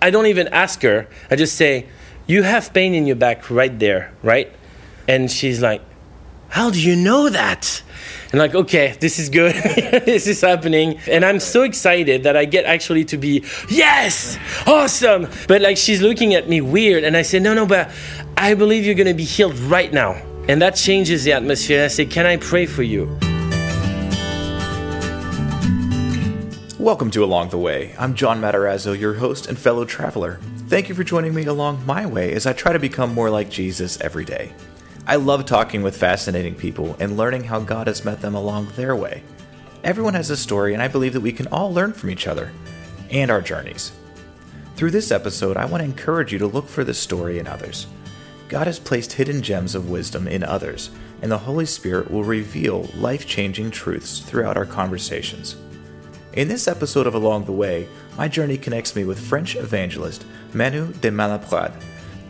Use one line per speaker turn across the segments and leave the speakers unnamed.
I don't even ask her. I just say, "You have pain in your back right there, right?" And she's like, "How do you know that?" And like, okay, this is good. this is happening. And I'm so excited that I get actually to be, yes, awesome. But like, she's looking at me weird. And I say, no, no, but I believe you're going to be healed right now. And that changes the atmosphere. And I say, can I pray for you?
Welcome to Along the Way. I'm John Matarazzo, your host and fellow traveler. Thank you for joining me along my way as I try to become more like Jesus every day. I love talking with fascinating people and learning how God has met them along their way. Everyone has a story, and I believe that we can all learn from each other and our journeys. Through this episode, I want to encourage you to look for this story in others. God has placed hidden gems of wisdom in others, and the Holy Spirit will reveal life changing truths throughout our conversations. In this episode of Along the Way, my journey connects me with French evangelist Manu de Malaprade.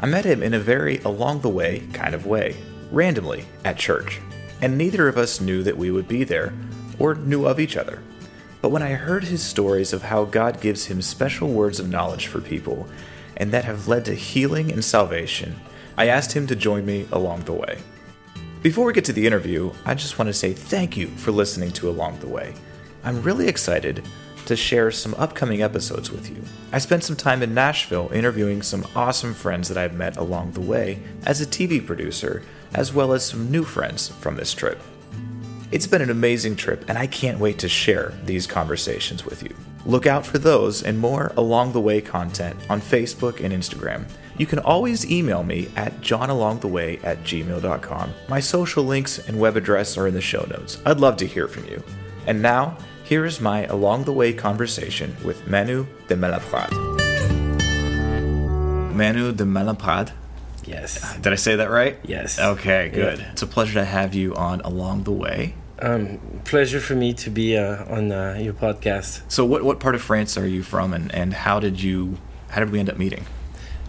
I met him in a very along the way kind of way randomly at church, and neither of us knew that we would be there or knew of each other. But when I heard his stories of how God gives him special words of knowledge for people and that have led to healing and salvation, I asked him to join me along the way. Before we get to the interview, I just want to say thank you for listening to Along the Way. I'm really excited to share some upcoming episodes with you. I spent some time in Nashville interviewing some awesome friends that I've met along the way as a TV producer as well as some new friends from this trip. It's been an amazing trip, and I can't wait to share these conversations with you. Look out for those and more along the way content on Facebook and Instagram. You can always email me at johnalongtheway at gmail.com. My social links and web address are in the show notes. I'd love to hear from you. And now, here is my along the way conversation with Manu de Malaprade. Manu de Malaprade
Yes.
did I say that right?
Yes.
Okay, good.
Yeah.
It's a pleasure to have you on Along the Way.
Um, pleasure for me to be uh, on uh, your podcast.
So, what what part of France are you from, and, and how did you how did we end up meeting?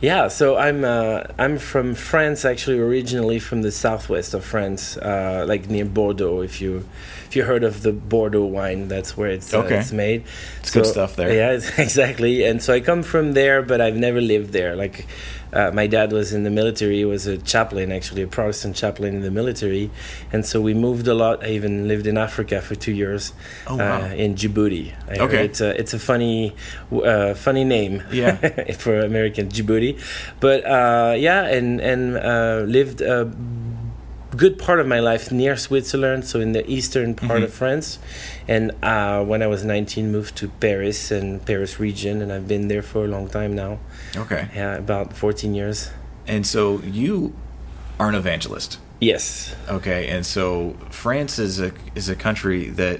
Yeah, so I'm uh, I'm from France actually originally from the southwest of France, uh, like near Bordeaux. If you if you heard of the Bordeaux wine, that's where it's uh, it's made.
It's good stuff there.
Yeah, exactly. And so I come from there, but I've never lived there. Like uh, my dad was in the military; he was a chaplain, actually a Protestant chaplain in the military, and so we moved a lot. I even lived in Africa for two years,
Oh, wow.
uh, in Djibouti. I
Okay.
it's a it's a funny uh, funny name
Yeah.
for American Djibouti, but uh, yeah, and and uh, lived good part of my life near Switzerland, so in the eastern part
Mhm.
of France, and uh, when I was 19, moved to Paris and Paris region, and I've been there for a long time now.
Okay.
Yeah, about 14 years.
And so you are an evangelist.
Yes.
Okay. And so France is a is a country that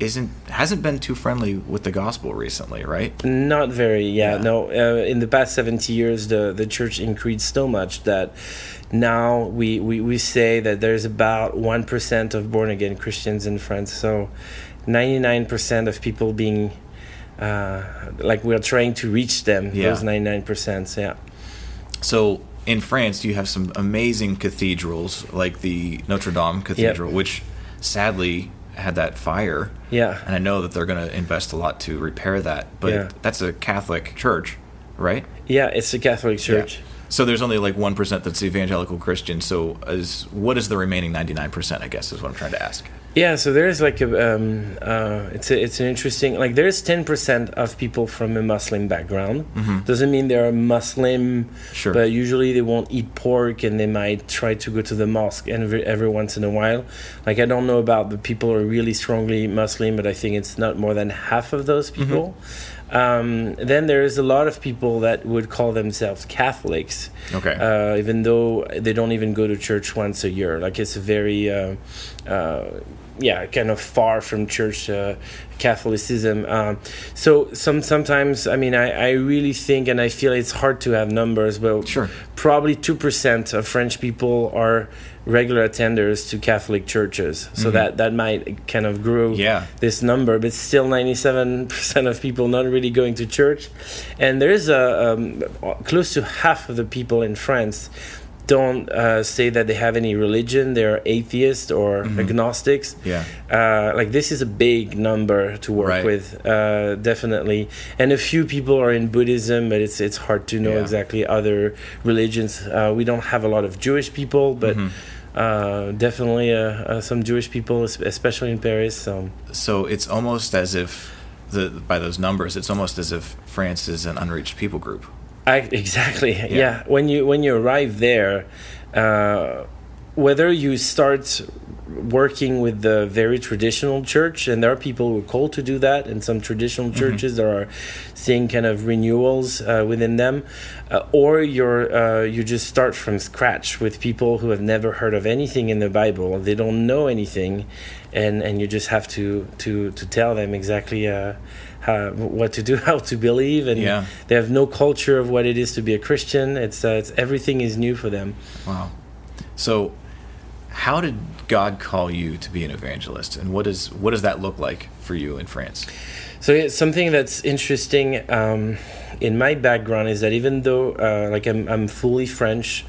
isn't hasn't been too friendly with the gospel recently, right?
Not very, yeah.
Yeah.
No, uh, in the past 70 years, the, the church increased so much that now we, we, we say that there's about 1% of born again Christians in France. So 99% of people being, uh, like, we're trying to reach them,
Yeah.
those 99%. Yeah.
So in France, you have some amazing cathedrals like the Notre Dame Cathedral, which sadly had that fire.
Yeah.
And I know that they're going to invest a lot to repair that, but
Yeah.
that's a Catholic church, right?
Yeah, it's a Catholic church.
So there's only like one percent that's evangelical Christian. So is what is the remaining ninety nine percent? I guess is what I'm trying to ask.
Yeah, so there's like a um, uh, it's a, it's an interesting like there's ten percent of people from a Muslim background. Doesn't mean they're Muslim,
Sure.
but usually they won't eat pork and they might try to go to the mosque every every once in a while. Like I don't know about the people who are really strongly Muslim, but I think it's not more than half of those people. Um, then there is a lot of people that would call themselves Catholics
Okay.
uh, even though they don't even go to church once a year. Like it's very, uh, uh, yeah, kind of far from church uh, Catholicism. Um, so some sometimes, I mean, I, I really think and I feel it's hard to have numbers, but
Sure.
probably two percent of French people are regular attenders to Catholic churches. So that that might kind of grow
Yeah.
this number, but still 97% of people not really going to church. And there is a um, close to half of the people in France don't uh, say that they have any religion. They're atheists or agnostics.
Yeah.
Uh, like this is a big number to work
Right.
with, uh, definitely. And a few people are in Buddhism, but it's it's hard to know
Yeah.
exactly other religions. Uh, we don't have a lot of Jewish people, but
Mm-hmm.
Uh, definitely uh, uh, some Jewish people, especially in Paris. So.
So it's almost as if the by those numbers, it's almost as if France is an unreached people group.
I, exactly. Yeah. When you when you arrive there, uh, whether you start working with the very traditional church, and there are people who are called to do that, and some traditional churches that are seeing kind of renewals uh, within them, uh, or you're uh, you just start from scratch with people who have never heard of anything in the Bible. They don't know anything, and and you just have to to to tell them exactly. Uh, how, what to do, how to believe, and
Yeah.
they have no culture of what it is to be a Christian. It's, uh, it's everything is new for them.
Wow. So, how did God call you to be an evangelist, and what does what does that look like for you in France?
So yeah, something that's interesting um, in my background is that even though uh, like I'm, I'm fully French,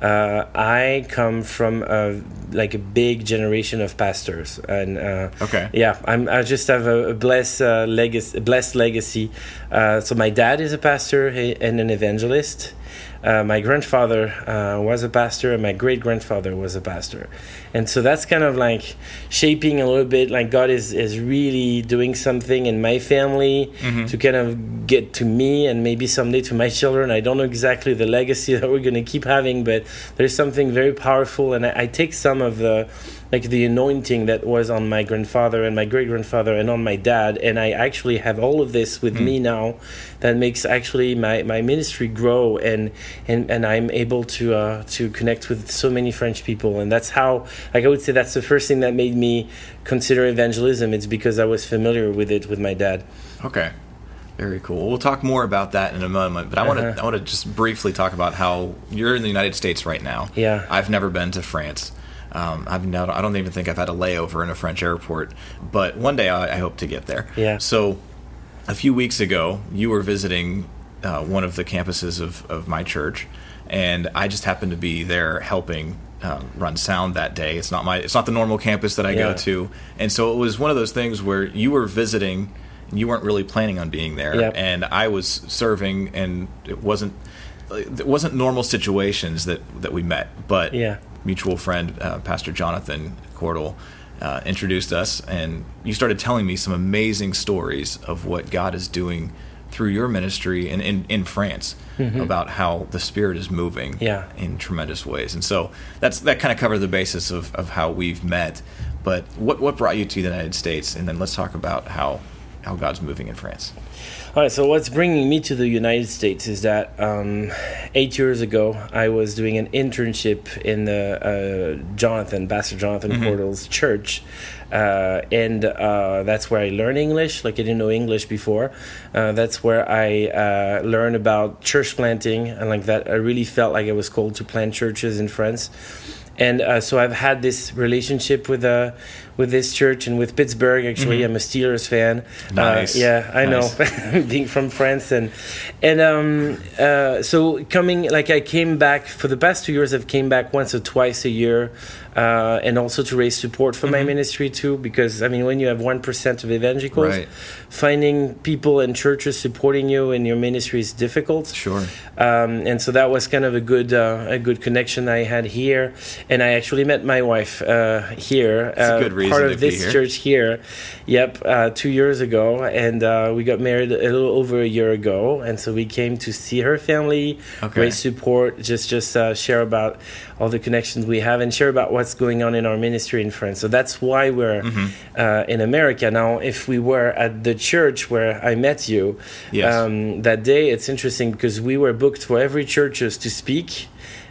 uh, I come from a, like a big generation of pastors, and uh,
Okay.
yeah, I'm, I just have a, a blessed uh, legacy. Blessed legacy. Uh, so my dad is a pastor and an evangelist. Uh, my grandfather uh, was a pastor, and my great grandfather was a pastor, and so that's kind of like shaping a little bit. Like God is is really doing something in my family to kind of get to me, and maybe someday to my children. I don't know exactly the legacy that we're going to keep having, but there's something very powerful, and I, I take some of the like the anointing that was on my grandfather and my great grandfather and on my dad and i actually have all of this with me now that makes actually my, my ministry grow and, and and i'm able to uh, to connect with so many french people and that's how like i would say that's the first thing that made me consider evangelism it's because i was familiar with it with my dad
Okay. Very cool. We'll talk more about that in a moment, but I want to
Uh-huh.
I want to just briefly talk about how you're in the United States right now.
Yeah.
I've never been to France. Um, I've now I don't even think I've had a layover in a French airport, but one day I, I hope to get there.
Yeah.
So, a few weeks ago, you were visiting uh, one of the campuses of, of my church, and I just happened to be there helping um, run sound that day. It's not my it's not the normal campus that I
Yeah.
go to, and so it was one of those things where you were visiting, and you weren't really planning on being there,
Yep.
and I was serving, and it wasn't it wasn't normal situations that that we met, but
Yeah.
mutual friend, uh, Pastor Jonathan Cordell, uh, introduced us, and you started telling me some amazing stories of what God is doing through your ministry and in, in France about how the Spirit is moving
Mm-hmm. Yeah.
in tremendous ways. And so that's that kind of covered the basis of, of how we've met. But what what brought you to the United States? And then let's talk about how how God's moving in France.
All right, so what's bringing me to the United States is that um, eight years ago I was doing an internship in the uh, Jonathan, Pastor Jonathan Cordell's church, uh, and uh, that's where I learned English. Like I didn't know English before. Uh, that's where I uh, learned about church planting, and like that, I really felt like I was called to plant churches in France and uh, so I've had this relationship with uh, with this church and with Pittsburgh. Actually, I'm a Steelers fan.
Nice.
Uh, yeah, I
Nice.
know, being from France and and um, uh, so coming like I came back for the past two years. I've came back once or twice a year, uh, and also to raise support for my ministry too. Because I mean, when you have one percent of evangelicals,
Right.
finding people and churches supporting you in your ministry is difficult
Sure.
um, and so that was kind of a good uh, a good connection I had here, and I actually met my wife uh, here,
a
uh,
good reason
part of this
here.
church here. Yep, uh, two years ago, and uh, we got married a little over a year ago, and so we came to see her family,
Okay.
raise support, just just uh, share about all the connections we have, and share about what's going on in our ministry in France. So that's why we're
Mm-hmm.
uh, in America now. If we were at the church where I met you,
Yes.
um, that day it's interesting because we were booked for every churches to speak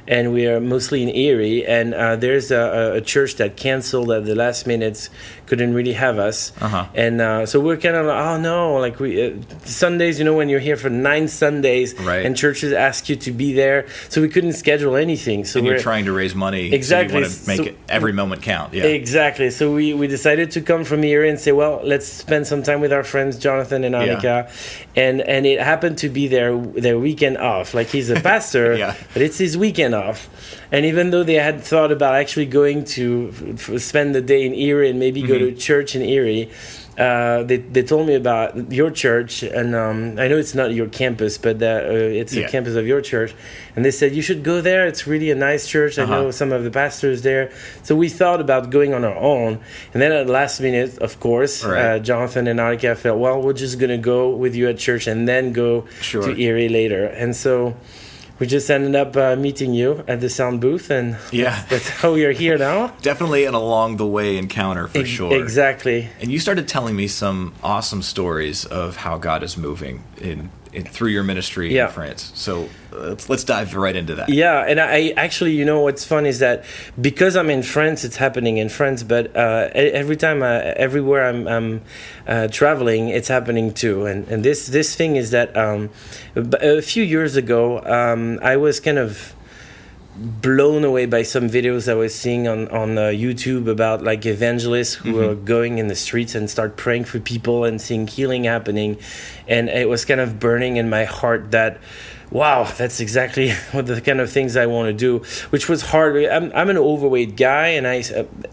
and we are mostly in erie and uh, there's a, a church that canceled at the last minute couldn't really have us
Uh-huh.
and uh, so we're kind of like oh no like we uh, sundays you know when you're here for nine sundays
Right.
and churches ask you to be there so we couldn't schedule anything so
And
we're
you're trying to raise money.
Exactly.
So you want to make
So-
it, every moment count. Yeah.
Exactly. So we, we decided to come from here and say, well, let's spend some time with our friends Jonathan and Annika, and and it happened to be their their weekend off. Like he's a pastor,
Yeah.
but it's his weekend enough. And even though they had thought about actually going to f- spend the day in Erie and maybe go to church in Erie, uh, they, they told me about your church, and um, I know it's not your campus, but uh, uh, it's
Yeah.
a campus of your church. And they said you should go there. It's really a nice church. I
Uh-huh.
know some of the pastors there. So we thought about going on our own, and then at the last minute, of course,
Right.
uh, Jonathan and Arika felt well, we're just gonna go with you at church and then go
Sure.
to Erie later. And so we just ended up uh, meeting you at the sound booth, and
Yeah.
that's how we are here now.
Definitely an along the way encounter for
Ex-
sure.
Exactly.
And you started telling me some awesome stories of how God is moving in, in through your ministry
Yeah.
in France. So uh, let's let's dive right into that.
Yeah, and I actually, you know, what's fun is that because I'm in France, it's happening in France. But uh, every time, uh, everywhere I'm, I'm uh, traveling, it's happening too. And and this this thing is that um, a few years ago, um, I was kind of blown away by some videos I was seeing on on uh, YouTube about like evangelists who are going in the streets and start praying for people and seeing healing happening, and it was kind of burning in my heart that. Wow, that's exactly what the kind of things I want to do, which was hard. I'm, I'm an overweight guy, and I,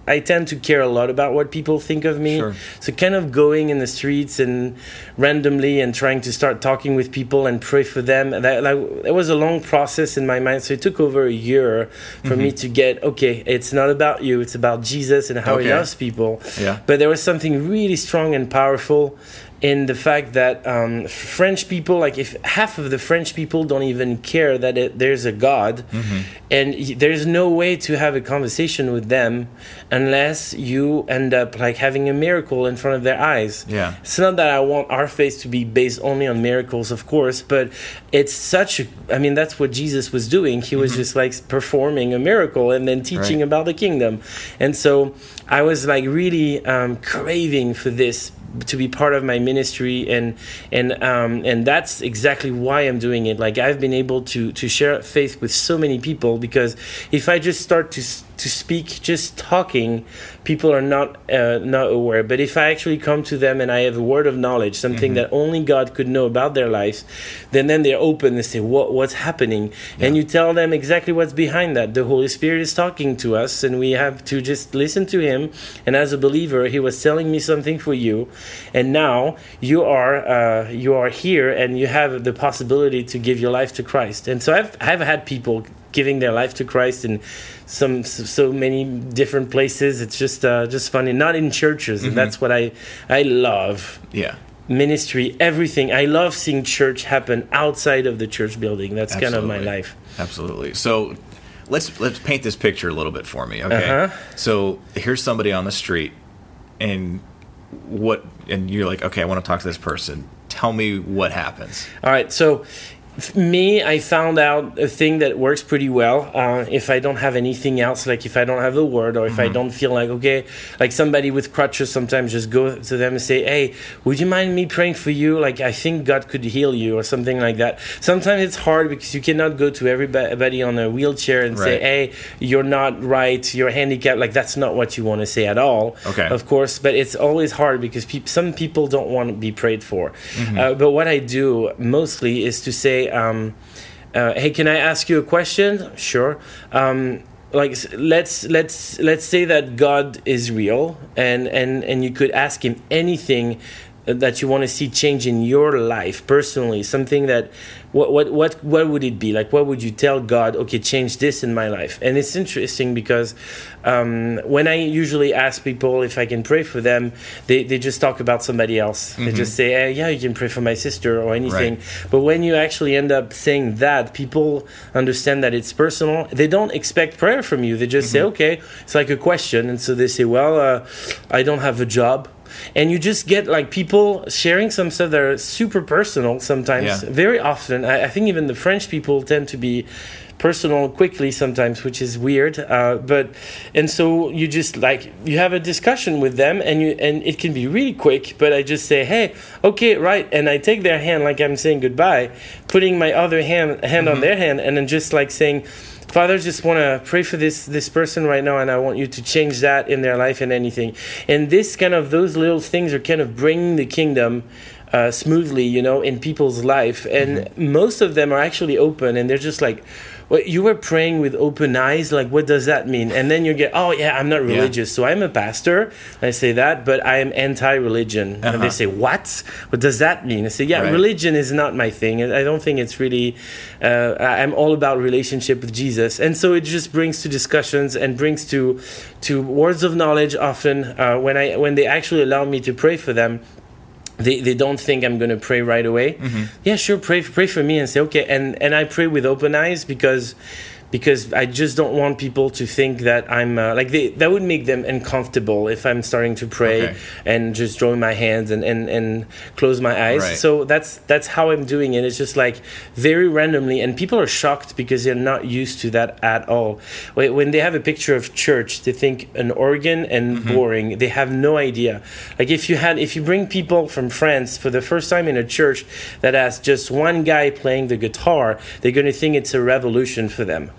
I tend to care a lot about what people think of me.
Sure.
So, kind of going in the streets and randomly and trying to start talking with people and pray for them. That it was a long process in my mind. So it took over a year for me
Mm-hmm.
to get okay. It's not about you. It's about Jesus and how he loves people.
Yeah.
But there was something really strong and powerful in the fact that um, French people, like if half of the French people don't even care that it, there's a God,
Mm-hmm.
and there's no way to have a conversation with them unless you end up like having a miracle in front of their eyes.
Yeah.
It's not that I want our faith to be based only on miracles, of course, but it's such a. I mean, that's what Jesus was doing. He was just like performing a miracle and then teaching
Mm-hmm. Right.
about the kingdom. And so I was like really um, craving for this to be part of my ministry and and um, and that's exactly why I'm doing it. Like I've been able to to share faith with so many people because if I just start to to speak just talking, people are not uh, not aware. But if I actually come to them and I have a word of knowledge, something that only God could know about their lives, then then they're open. and say, "What what's happening?" And you tell them exactly what's behind that. The Holy Spirit is talking to us, and we have to just listen to Him. And as a believer, He was telling me something for you, and now you are uh, you are here, and you have the possibility to give your life to Christ. And so I've I've had people giving their life to Christ in some so many different places. It's just uh, just funny. Not in churches, and that's what I I love
Yeah.
ministry, everything. I love seeing church happen outside of the church building. That's kind of my life.
Absolutely. So let's let's paint this picture a little bit for me, okay?
Uh-huh.
So here's somebody on the street and what and you're like, "Okay, I want to talk to this person." Tell me what happens.
All right, so me, I found out a thing that works pretty well. Uh, if I don't have anything else, like if I don't have the word, or if I don't feel like okay, like somebody with crutches, sometimes just go to them and say, "Hey, would you mind me praying for you? Like I think God could heal you, or something like that." Sometimes it's hard because you cannot go to everybody on a wheelchair and say, "Hey, you're not right, you're handicapped." Like that's not what you want to say at all.
Okay.
Of course, but it's always hard because peop some people don't want to be prayed for.
Mm-hmm.
Uh, but what I do mostly is to say, um, uh, "Hey, can I ask you a question?" Sure. Um, like let's let's let's say that God is real, and and and you could ask Him anything that you want to see change in your life personally something that what what what what would it be? Like what would you tell god okay change this in my life? And it's interesting because um, when i usually ask people if i can pray for them they, they just talk about somebody else. They just say hey, yeah you can pray for my sister or anything.
Right.
but when you actually end up saying that people understand that it's personal. They don't expect prayer from you. They just say okay it's like a question. And so they say well uh, i don't have a job and you just get like people sharing some stuff that are super personal sometimes
Yeah.
very often I, I think even the french people tend to be personal quickly sometimes which is weird uh, but and so you just like you have a discussion with them and you and it can be really quick but i just say hey okay right and i take their hand like i'm saying goodbye putting my other hand hand on their hand and then just like saying Father, just want to pray for this this person right now, and I want you to change that in their life and anything. And this kind of those little things are kind of bringing the kingdom uh, smoothly, you know, in people's life, and
Mm-hmm.
most of them are actually open, and they're just like. Well, you were praying with open eyes. Like, what does that mean? And then you get, oh yeah, I'm not religious, so I'm a pastor. I say that, but I am anti-religion. And
Uh-huh.
they say, what? What does that mean? I say, yeah,
Right.
religion is not my thing. I don't think it's really. Uh, I'm all about relationship with Jesus, and so it just brings to discussions and brings to to words of knowledge. Often, uh, when I when they actually allow me to pray for them, they, they don't think I'm going to pray right away.
Mm-hmm.
Yeah, sure, pray pray for me and say okay, and and I pray with open eyes because because I just don't want people to think that I'm uh, like they, that would make them uncomfortable if I'm starting to pray
Okay.
and just drawing my hands and, and, and close my eyes.
Right.
So that's that's how I'm doing it. It's just like very randomly, and people are shocked because they're not used to that at all. When when they have a picture of church, they think an organ and
Mm-hmm.
boring. They have no idea. Like if you had if you bring people from France for the first time in a church that has just one guy playing the guitar, they're going to think it's a revolution for them.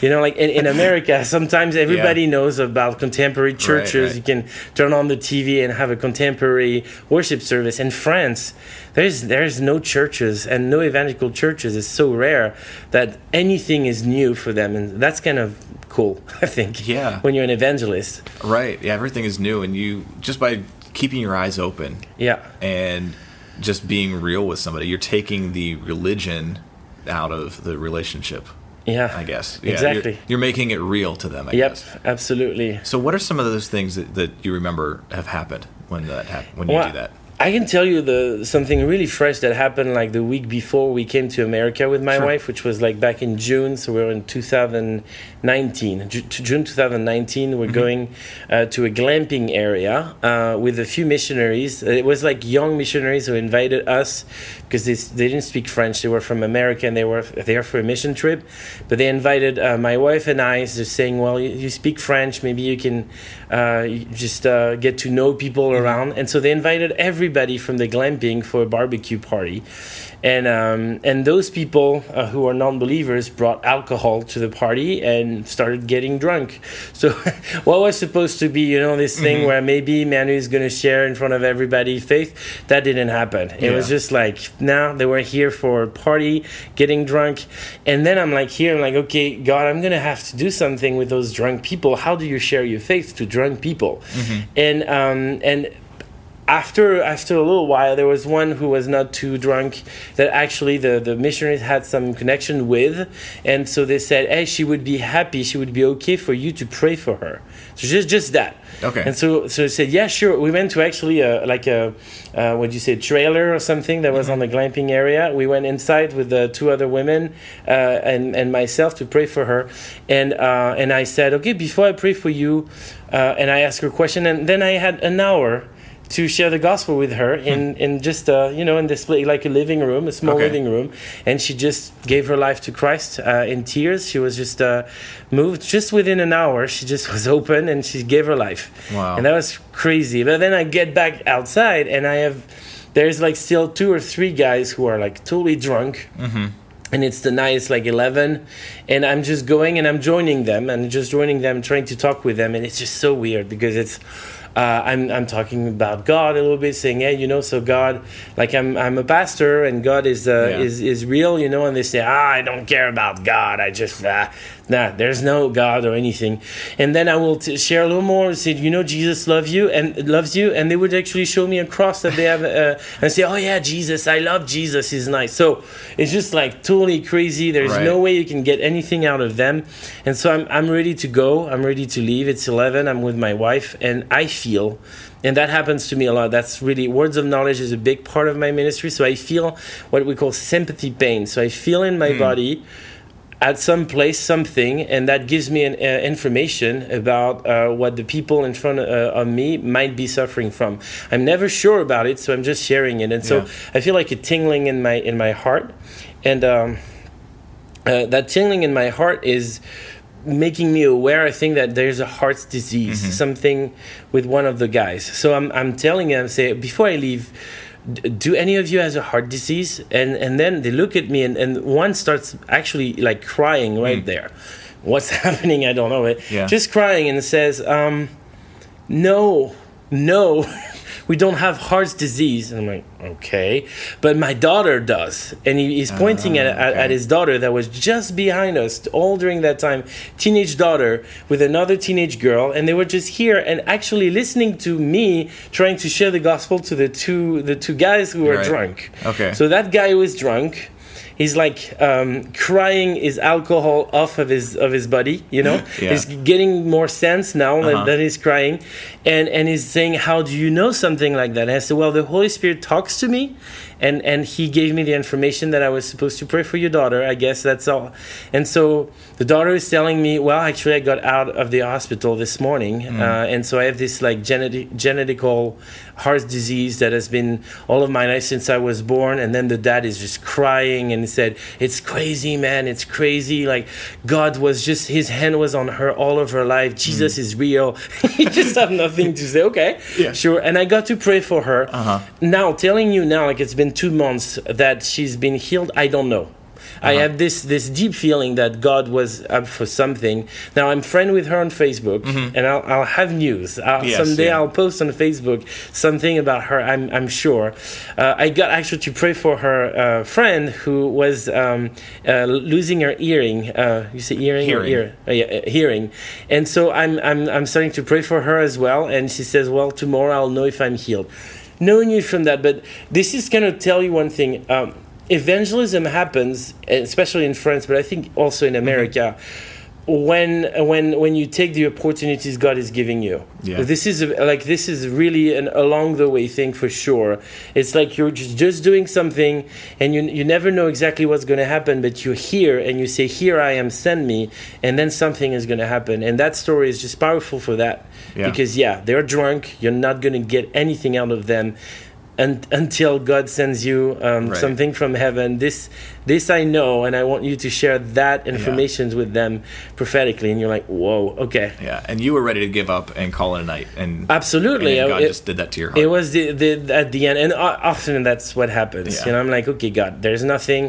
You know, like in, in America, sometimes everybody knows about contemporary churches.
right.
You can turn on the TV and have a contemporary worship service. In France, there's there's no churches and no evangelical churches. It's so rare that anything is new for them, and that's kind of cool. I think.
Yeah.
When you're an evangelist.
Right. Yeah, everything is new, and you just by keeping your eyes open
Yeah.
and just being real with somebody, you're taking the religion out of the relationship.
Yeah.
I guess. Yeah,
Exactly.
You're, you're making it real to them. I
Yep.
guess.
Absolutely.
So, what are some of those things that, that you remember have happened when that hap- when you
Well,
do that?
I can tell you the something really fresh that happened like the week before we came to America with my
Sure.
wife, which was like back in June. So we were in 2019, Ju- June 2019. We're going uh, to a glamping area uh, with a few missionaries. It was like young missionaries who invited us because they, they didn't speak French. They were from America and they were there for a mission trip. But they invited uh, my wife and I, just saying, well, you, you speak French, maybe you can uh, you just uh, get to know people around. And so they invited everybody from the glamping for a barbecue party. And um, and those people uh, who are non-believers brought alcohol to the party and started getting drunk. So what was supposed to be, you know, this thing where maybe Manu is going to share in front of everybody faith, that didn't happen. It was just like now they were here for a party, getting drunk, and then I'm like here, I'm like, okay, God, I'm gonna have to do something with those drunk people. How do you share your faith to drunk people? And um, and after after a little while there was one who was not too drunk that actually the the missionaries had some connection with. And so they said hey she would be happy. She would be okay for you to pray for her. So just just that.
Okay.
and so so I said yeah sure. We went to actually a, like a uh, what do you say trailer or something that was on the glamping area. We went inside with the two other women uh, and and myself to pray for her. And uh, and I said okay before I pray for you uh, and I asked her a question and then I had an hour to share the gospel with her in, in just uh, you know in this like a living room a small
Okay.
living room. And she just gave her life to christ uh, in tears. She was just uh, moved just within an hour. She just was open and she gave her life.
Wow.
and that was crazy. But then i get back outside and i have there's like still two or three guys who are like totally drunk. And it's the night it's like 11 and i'm just going and i'm joining them and just joining them trying to talk with them. And it's just so weird because it's uh, I'm, I'm talking about God a little bit, saying, "Hey, you know, so God, like I'm, I'm a pastor, and God is, uh,
Yeah.
is, is real, you know." And they say, "Ah, I don't care about God. I just, uh, nah, there's no God or anything." And then I will t- share a little more. and Say, "You know, Jesus loves you and loves you," and they would actually show me a cross that they have, uh, and say, "Oh yeah, Jesus, I love Jesus. He's nice." So it's just like totally crazy. There's
Right.
no way you can get anything out of them. And so I'm, I'm ready to go. I'm ready to leave. It's 11. I'm with my wife, and I feel, and that happens to me a lot. That's really, words of knowledge is a big part of my ministry. So I feel what we call sympathy pain. So I feel in my body at some place something and that gives me an, uh, information about uh, what the people in front uh, of me might be suffering from. I'm never sure about it so i'm just sharing it. And so
Yeah.
i feel like a tingling in my in my heart. And um, uh, that tingling in my heart is making me aware i think that there's a heart disease something with one of the guys. So i'm, I'm telling him say before i leave do any of you has a heart disease? And and then they look at me and, and one starts actually like crying right there. What's happening? I don't know it
Yeah.
just crying and says um no no we don't have heart disease. And I'm like, okay, but my daughter does. And he, he's pointing at, at,
okay.
at his daughter that was just behind us all during that time, teenage daughter with another teenage girl, and they were just here and actually listening to me trying to share the gospel to the two the two guys who were
Right.
drunk.
Okay.
So that guy was drunk. He's like um, crying his alcohol off of his of his body, you know.
Yeah.
He's getting more sense now
Uh-huh.
that, that he's crying, and and he's saying, "How do you know something like that?" And I said, "Well, the Holy Spirit talks to me, and and He gave me the information that I was supposed to pray for your daughter. I guess that's all." And so the daughter is telling me, "Well, actually, I got out of the hospital this morning,
Mm.
uh, and so I have this like genetic genetical heart disease that has been all of my life since I was born." And then the dad is just crying and he said, "It's crazy, man. It's crazy. Like God was just His hand was on her all of her life. Jesus is real." you just have nothing to say. Okay,
Yeah.
sure. And I got to pray for her.
Uh-huh.
Now, telling you now, like it's been two months that she's been healed. I don't know. I
Uh-huh.
have this this deep feeling that God was up for something. Now I'm friend with her on Facebook, and I'll, I'll have news. I'll,
Mm-hmm. Yes,
someday
yeah.
I'll post on Facebook something about her. I'm I'm sure. Uh, I got actually to pray for her uh, friend who was um, uh, losing her hearing. Uh, you say hearing, or
Hearing.
ear? Uh, yeah, uh, hearing. And so I'm I'm I'm starting to pray for her as well. And she says, well, tomorrow I'll know if I'm healed. No news from that, but this is going to tell you one thing. Um, evangelism happens, eh, especially in France, but I think also in America, when when when you take the opportunities God is giving you.
Yeah.
This is a, like this is really an along the way thing for sure. It's like you're just, just doing something, and you you never know exactly what's going to happen, but you're here and you say, "Here I am, send me," and then something is going to happen. And that story is just powerful for that
Yeah.
because yeah, they're drunk. You're not going to get anything out of them. Un- until God sends you um,
Right.
something from heaven. This, this I know, and I want you to share that information with them prophetically. And you're like, whoa, okay,
Yeah, and you were ready to give up and call it a night, and
absolutely.
and
I-
God
it-
just did that to your heart.
it was the, the at the end, and often that's what happens.
Yeah.
You know, I'm like, okay, God, there's nothing.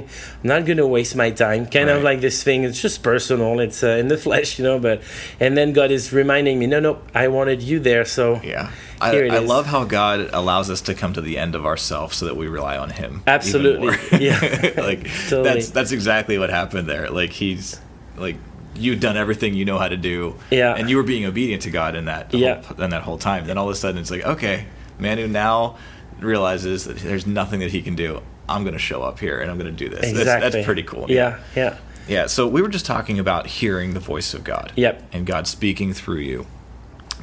I'm not gonna waste my time. Kind of like this thing. It's just personal. It's uh, in the flesh, you know. But and then God is reminding me, no, no, I wanted you there. So
yeah, I, I love how God allows us to come to the end of ourselves so that we rely on Him.
Absolutely. Yeah.
like
Totally.
that's that's exactly what happened there. Like He's like you've done everything you know how to do,
Yeah.
and you were being obedient to God in that
Yeah.
whole, in that whole time. Then all of a sudden it's like okay, Manu now realizes that there's nothing that he can do. I'm going to show up here and I'm going to do this.
exactly,
That's, that's pretty cool.
Yeah, yeah.
Yeah, so we were just talking about hearing the voice of God.
Yep.
And God speaking through you.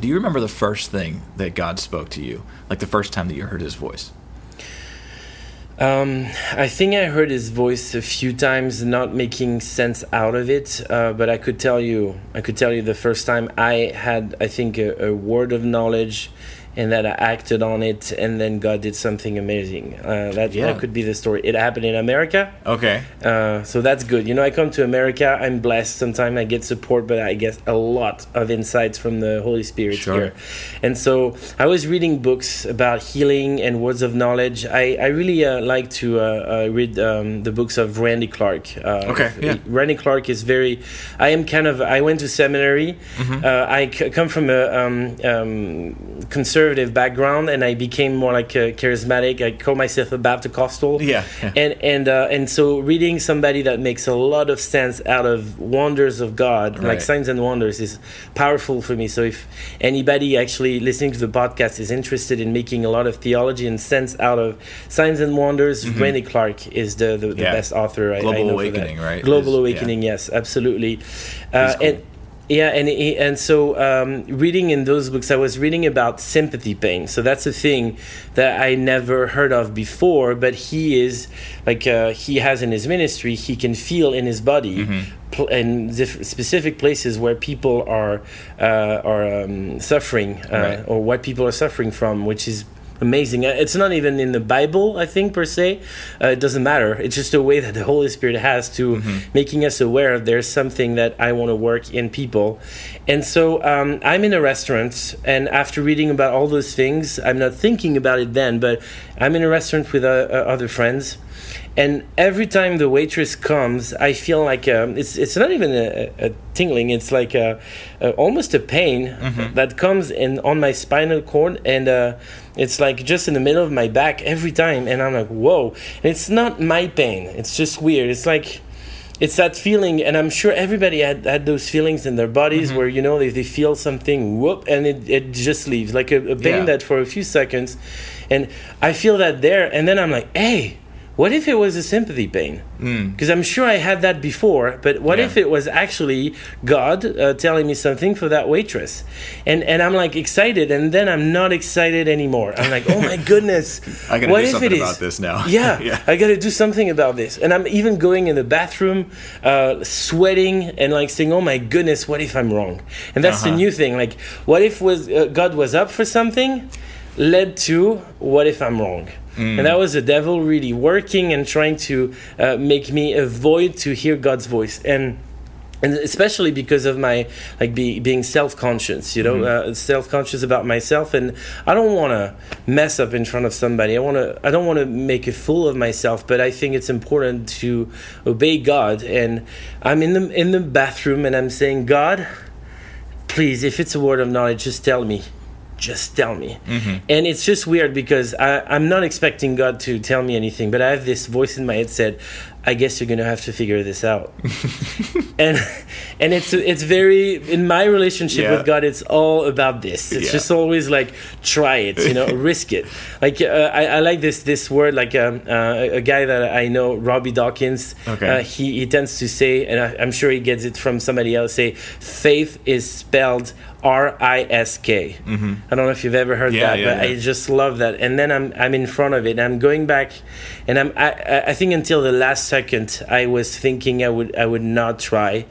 Do you remember the first thing that God spoke to you? Like the first time that you heard his voice?
Um, I think I heard his voice a few times, not making sense out of it. Uh, but I could tell you, I could tell you the first time I had, I think, a, a word of knowledge, and that I acted on it, and then God did something amazing. Uh, that,
Yeah.
that could be the story. It happened in America,
Okay.
uh, so that's good. You know, I come to America, I'm blessed. Sometimes I get support, but I get a lot of insights from the Holy Spirit
Sure.
here. And so I was reading books about healing and words of knowledge. I, I really uh, like to uh, uh, read um, the books of Randy Clark. Uh,
Okay, yeah.
Randy Clark is very. I am kind of. I went to seminary.
Mm-hmm.
Uh, I c- come from a um, um, conservative background, and I became more like a charismatic. I call myself a Baptist-costal
Yeah, yeah.
and and uh, and so reading somebody that makes a lot of sense out of wonders of God, like signs and wonders, is powerful for me. So if anybody actually listening to the podcast is interested in making a lot of theology and sense out of signs and wonders, Randy Clark is the the, the
Mm-hmm. Yeah.
best author. I, I
Global
that.
Awakening, right,
Global
is- yeah.
Awakening, yes, absolutely. Uh,
cool.
And yeah, and and so um, reading in those books, I was reading about sympathy pain. So that's a thing that I never heard of before. But he is like uh, he has in his ministry, he can feel in his body.
Mm-hmm.
Pl- in diff- specific places where people are uh, are um, suffering uh,
Right.
or what people are suffering from, which is amazing. Uh, It's not even in the Bible, I think per se. Uh, it doesn't matter. It's just a way that the Holy Spirit has to
Mm-hmm.
making us aware of there's something that I want to work in people. And so um, I'm in a restaurant, and after reading about all those things, I'm not thinking about it then, but I'm in a restaurant with uh, uh, other friends. and every time the waitress comes, I feel like um, it's it's not even a, a tingling; it's like a, a almost a pain that comes in on my spinal cord, and uh, it's like just in the middle of my back every time, and I'm like, whoa! And it's not my pain; it's just weird. It's like it's that feeling and i'm sure everybody had, had those feelings in their bodies mm-hmm. where you know they, they feel something whoop and it, it just leaves like a, a pain
Yeah.
that for a few seconds and i feel that there and then i'm like hey what if it was a sympathy pain because i'm sure i had that before but what
Yeah.
if it was actually god uh, telling me something for that waitress and and i'm like excited and then i'm not excited anymore i'm like oh my goodness
I gotta
what
do
if
something
it is
about this now.
yeah,
Yeah.
I got to do something about this. And I'm even going in the bathroom, uh, sweating and like saying, "Oh my goodness, what if I'm wrong?" And that's the
Uh-huh.
new thing. Like, what if was uh, God was up for something, led to what if I'm wrong?
Mm.
And that was the devil really working and trying to uh, make me avoid to hear God's voice. And and especially because of my like be, being self-conscious you know
Mm-hmm.
uh, self-conscious about myself and i don't want to mess up in front of somebody i want to i don't want to make a fool of myself but i think it's important to obey god and i'm in the in the bathroom and i'm saying god please if it's a word of knowledge just tell me just tell me and it's just weird because I, i'm not expecting god to tell me anything but i have this voice in my head said i guess you're gonna have to figure this out and and it's it's very in my relationship
Yeah.
with God. It's all about this. It's
Yeah.
just always like try it, you know, risk it. Like uh, I, I like this this word. Like um, uh, a guy that I know, Robby Dawkins.
Okay.
Uh, he he tends to say, and I, I'm sure he gets it from somebody else. Say, faith is spelled R I S K. I don't know if you've ever heard
Mm-hmm. Yeah,
that,
yeah,
but
yeah.
I just love that. And then I'm I'm in front of it. I'm going back, and I'm I, I- think until the last second I was thinking I would I would not try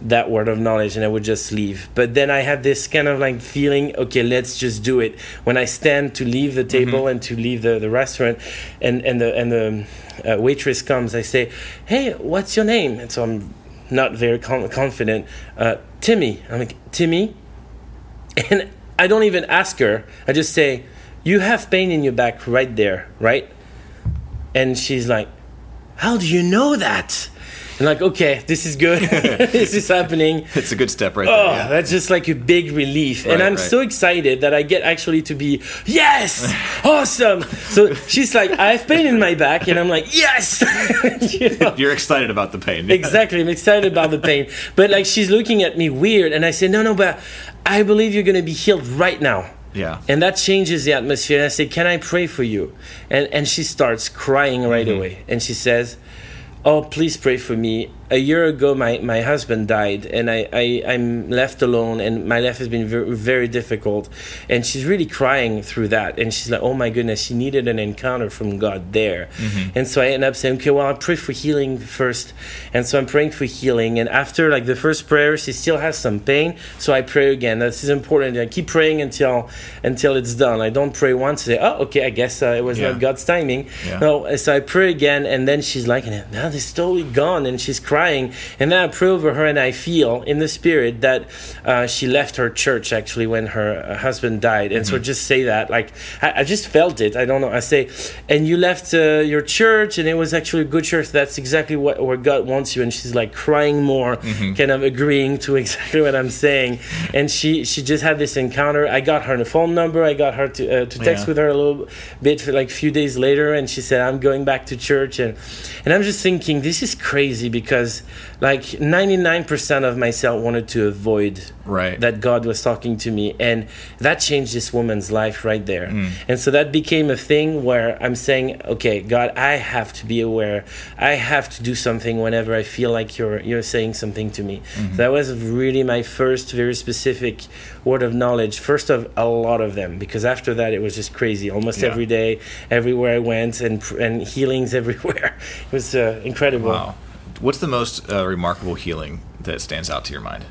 that word of knowledge and I would just leave. But then I had this kind of like feeling, okay, let's just do it. When I stand to leave the table and to leave the, the restaurant, and and the and the uh, waitress comes, I say, hey, what's your name? And so I'm not very con- confident. Uh, Timmy. I'm like Timmy and I don't even ask her. I just say, "You have pain in your back right there, right?" And she's like, "How do you know that?" And like, okay, this is good. this is happening.
It's a good step right
Oh,
there. yeah.
that's just like a big relief. and I'm
right.
so excited that I get actually to be, yes, awesome. So she's like, I have pain in my back. And I'm like, yes. You know?
You're excited about the pain.
Exactly. I'm excited about the pain. But like she's looking at me weird and I say, No, no, but I believe you're gonna be healed right now.
Yeah.
And that changes the atmosphere. And I say, Can I pray for you? And and she starts crying right
Mm-hmm.
away. And she says, Oh, please pray for me. A year ago, my, my husband died, and I, I, I'm left alone, and my life has been very, very difficult. And she's really crying through that. And she's like, Oh my goodness, she needed an encounter from God there. And so I end up saying, Okay, well, I'll pray for healing first. And so I'm praying for healing. And after like the first prayer, she still has some pain. So I pray again. This is important. I keep praying until until it's done. I don't pray once and say, Oh, okay, I guess uh, it was
Yeah.
not God's timing.
Yeah.
No, so I pray again, and then she's like, now it's totally gone, and she's crying. And then I pray over her, and I feel in the spirit that uh, she left her church actually when her uh, husband died. And
Mm-hmm.
so just say that, like, I, I just felt it. I don't know. I say, and you left uh, your church, and it was actually a good church. That's exactly what where God wants you. And she's like crying more,
Mm-hmm.
kind of agreeing to exactly what I'm saying. And she she just had this encounter. I got her the phone number. I got her to uh, to text
Yeah.
with her a little bit for like a few days later and she said i'm going back to church and and i'm just thinking this is crazy because like 99% of myself wanted to avoid
Right.
that god was talking to me and that changed this woman's life right there. And so that became a thing where i'm saying okay god i have to be aware. I have to do something whenever i feel like you're you're saying something to me. That was really my first very specific word of knowledge first of a lot of them because after that it was just crazy. Almost
Yeah.
every day everywhere i went and and healings everywhere. It was uh, incredible.
Wow. What's the most uh, remarkable healing that stands out to your mind?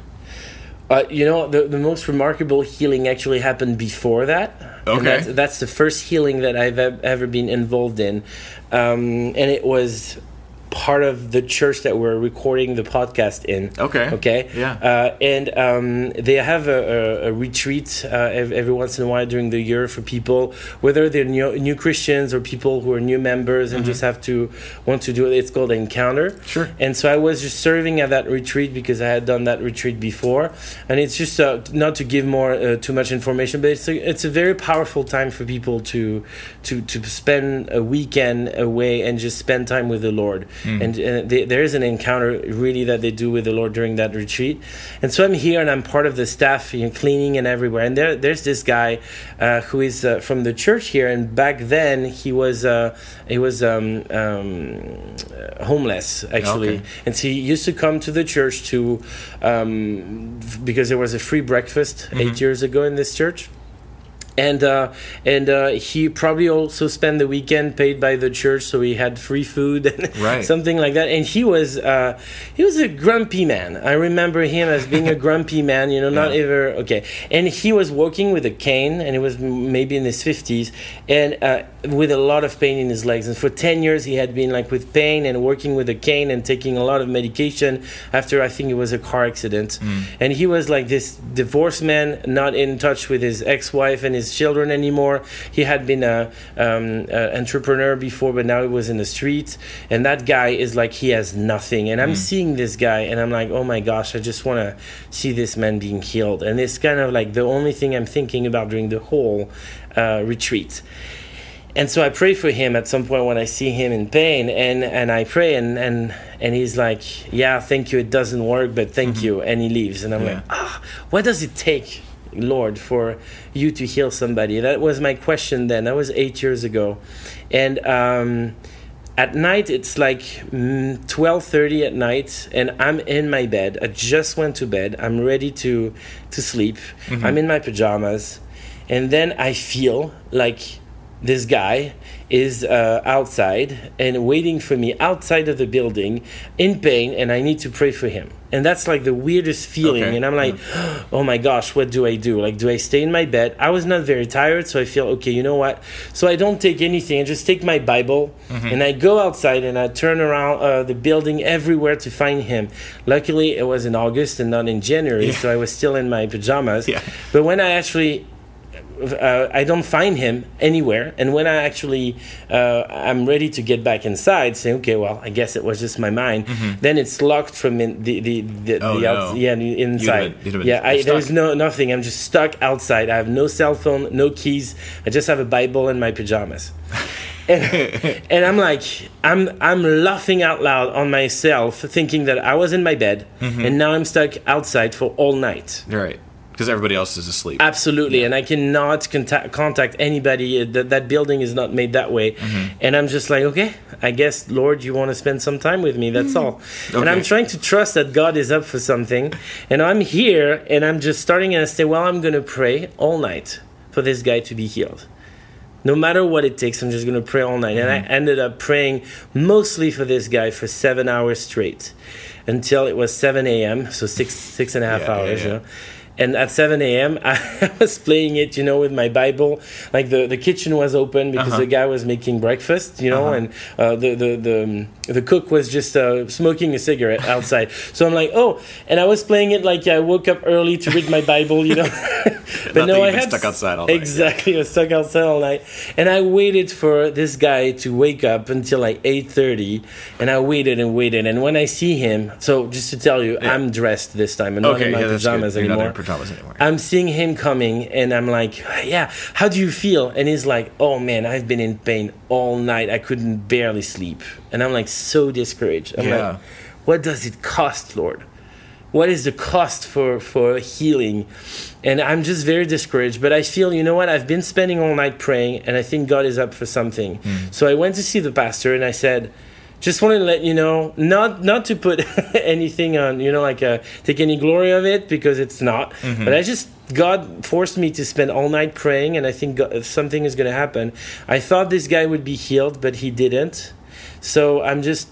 Uh, you know, the, the most remarkable healing actually happened before that.
Okay.
That's, that's the first healing that I've ever been involved in. Um, and it was part of the church that we're recording the podcast in.
Okay.
Okay.
Yeah.
Uh, and um, they have a, a, a retreat uh, every once in a while during the year for people, whether they're new, new Christians or people who are new members and just have to want to do it. It's called Encounter.
Mm-hmm. Sure.
And so I was just serving at that retreat because I had done that retreat before, and it's just uh, not to give more uh, too much information, but it's a, it's a very powerful time for people to to to spend a weekend away and just spend time with the Lord. And uh, they, there is an encounter really that they do with the Lord during that retreat. And so I'm here and I'm part of the staff, you know, cleaning and everywhere. And there there's this guy uh, who is uh, from the church here, and back then he was uh, he was um, um, homeless actually
Okay.
and so he used to come to the church to um, f- because there was a free breakfast eight years ago in this church and uh, and uh, he probably also spent the weekend paid by the church, so he had free food and
Right.
something like that. And he was uh, he was a grumpy man. I remember him as being a grumpy man. You know, not
Yeah.
ever okay. And he was walking with a cane, and he was maybe in his fifties, and uh, with a lot of pain in his legs. And for ten years, he had been like with pain and working with a cane and taking a lot of medication. After I think it was a car accident, and he was like this divorced man, not in touch with his ex-wife and his children anymore. He had been a, um, a entrepreneur before, but now he was in the street. And that guy is like he has nothing. And I'm seeing this guy, and I'm like, oh my gosh, I just want to see this man being healed. And it's kind of like the only thing I'm thinking about during the whole uh, retreat and so I pray for him at some point when I see him in pain, and, and I pray, and, and and he's like, "Yeah, thank you. It doesn't work, but thank you," and he leaves, and I'm
Yeah.
like, "Ah, what does it take, Lord, for you to heal somebody?" That was my question then. That was eight years ago, and um, at night it's like mm, twelve thirty at night, and I'm in my bed. I just went to bed. I'm ready to to sleep. I'm in my pajamas, and then I feel like this guy is uh, outside and waiting for me outside of the building in pain and i need to pray for him. And that's like the weirdest feeling.
Okay.
and i'm like oh my gosh what do i do? Like do i stay in my bed? I was not very tired so i feel okay you know what? So i don't take anything. I just take my bible and i go outside and i turn around uh, the building everywhere to find him. Luckily it was in august and not in january
Yeah.
so i was still in my pajamas.
Yeah.
but when i actually uh, I don't find him anywhere. And when I actually uh, I'm ready to get back inside, saying, okay, well, I guess it was just my mind. Then it's locked from in the the the,
Mm-hmm. Oh,
the
no.
outs- yeah inside.
you'd have been
yeah, I, there's no nothing. I'm just stuck outside. I have no cell phone, no keys. I just have a Bible and my pajamas. and, and I'm like, I'm I'm laughing out loud on myself, thinking that I was in my bed
Mm-hmm.
and now I'm stuck outside for all night.
Right. Because everybody else is asleep.
Absolutely, and I cannot contact contact anybody. Uh, That that building is not made that way,
Mm-hmm.
and I'm just like, okay, I guess Lord, you want to spend some time with me. That's all. And I'm trying to trust that God is up for something, and I'm here, and I'm just starting, and I say, well, I'm gonna pray all night for this guy to be healed. No matter what it takes, I'm just gonna pray all night. And I ended up praying mostly for this guy for seven hours straight, until it was 7 a.m. So six six and a half
Yeah, yeah,
hours.
yeah.
You know? And at 7 a.m., I was playing it, you know, with my Bible. Like the, the kitchen was open because
Uh-huh.
the guy was making breakfast, you know,
Uh-huh.
and uh, the, the, the, um, the cook was just uh, smoking a cigarette outside. so I'm like, oh, and I was playing it like I woke up early to read my Bible, you know.
Not that you've been stuck outside all night.
Exactly, I was stuck outside all night. And I waited for this guy to wake up until like 8.30, and I waited and waited. And when I see him, so just to tell you,
Yeah.
I'm dressed this time. I'm not
Okay,
in my
yeah, that's good.
pajamas
You're not in
anymore.
pajamas anymore.
I'm seeing him coming, and I'm like, "Yeah, how do you feel?" And he's like, "Oh man, I've been in pain all night. I couldn't barely sleep." And I'm like, so discouraged. I'm
Yeah.
like, "What does it cost, Lord? What is the cost for for healing?" And I'm just very discouraged. But I feel, you know what? I've been spending all night praying, and I think God is up for something. So I went to see the pastor, and I said. Just wanted to let you know, not not to put anything on, you know, like uh, take any glory of it because it's not. But I just God forced me to spend all night praying, and I think God, something is going to happen. I thought this guy would be healed, but he didn't. So I'm just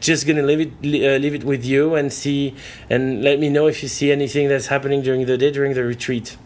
just gonna leave it uh, leave it with you and see and let me know if you see anything that's happening during the day during the retreat.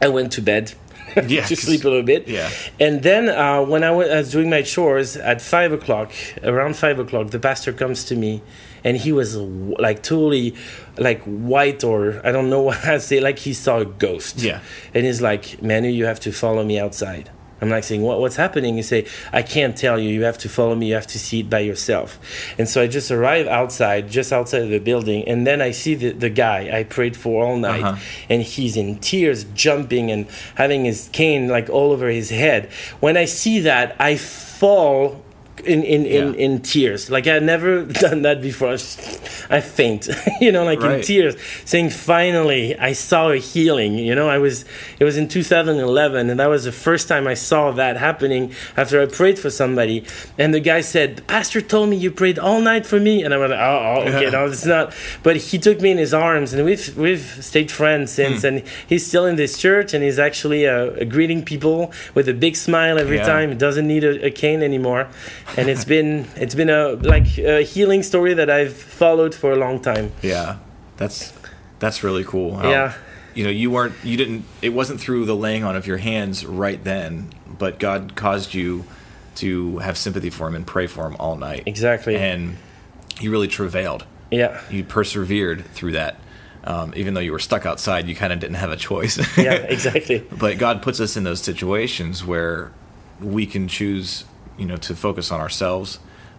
I went to bed.
Yeah,
to sleep a little bit.
yeah.
And then uh, when I was doing my chores at five o'clock, around five o'clock, the pastor comes to me, and he was like totally like white or I don't know what I say, like he saw a ghost.
Yeah.
And he's like, Manu, you have to follow me outside. I'm like saying, what, what's happening? You say, I can't tell you. You have to follow me. You have to see it by yourself. And so I just arrive outside, just outside of the building, and then I see the, the guy I prayed for all night,
Uh-huh.
and he's in tears, jumping and having his cane like all over his head. When I see that, I fall in in, in,
Yeah.
in tears. Like I never done that before. I, faint, you know, like in tears, saying finally I saw a healing. You know, I was it was in 2011, and that was the first time I saw that happening after I prayed for somebody. And the guy said, "The pastor told me you prayed all night for me," and I went, "Oh, oh okay,
Yeah.
no, it's not." But he took me in his arms, and we've we've stayed friends since.
Hmm.
And he's still in this church, and he's actually uh, greeting people with a big smile every
Yeah.
time. He doesn't need a, a cane anymore, and it's been it's been a like a healing story that I've followed for a long time.
Yeah, that's that's really cool. how,
Yeah.
you know, you weren't, you didn't. It wasn't through the laying on of your hands right then, but God caused you to have sympathy for him and pray for him all night.
Exactly.
And you really travailed.
Yeah.
You persevered through that. Um, even though you were stuck outside, you kind of didn't have a choice.
Yeah. Exactly.
but God puts us in those situations where we can choose, you know, to focus on ourselves.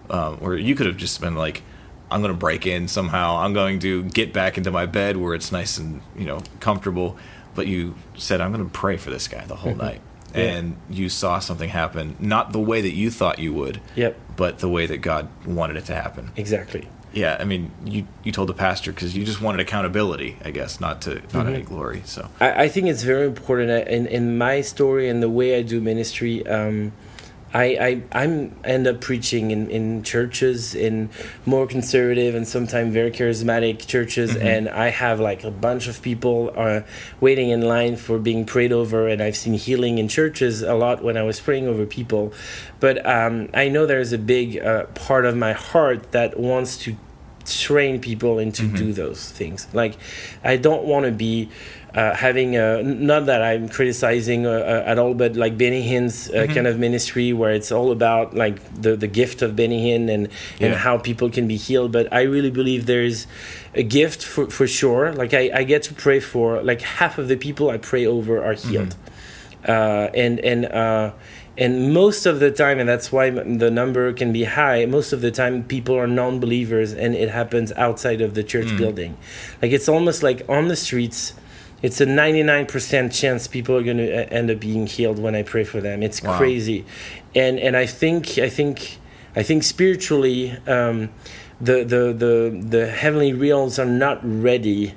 Um, where you could have just been like, "I'm going to break in somehow. I'm going to get back into my bed where it's nice and you know comfortable." But you said, "I'm going to pray for this guy the whole night,"
Yeah.
and you saw something happen, not the way that you thought you would,
Yep.
but the way that God wanted it to happen.
Exactly.
Yeah, I mean, you you told the pastor because you just wanted accountability, I guess, not to not any glory. So
I, I think it's very important uh, in, in my story and the way I do ministry. Um, I, I I'm end up preaching in, in churches in more conservative and sometimes very charismatic churches, and I have like a bunch of people are waiting in line for being prayed over, and I've seen healing in churches a lot when I was praying over people, but um, I know there's a big uh, part of my heart that wants to train people and to do those things. Like, I don't want to be uh, having a, n- not that I'm criticizing uh, uh, at all, but like Benny Hinn's uh, kind of ministry where it's all about like the, the gift of Benny Hinn and, and
Yeah.
how people can be healed. But I really believe there's a gift for, for sure. Like, I, I get to pray for like half of the people I pray over are healed uh, and and uh, and most of the time, and that's why the number can be high. Most of the time, people are non-believers, and it happens outside of the church building. Like it's almost like on the streets. It's a 99% chance people are going to end up being healed when I pray for them. It's
Wow.
crazy, and and I think I think I think spiritually, um, the the the the heavenly realms are not ready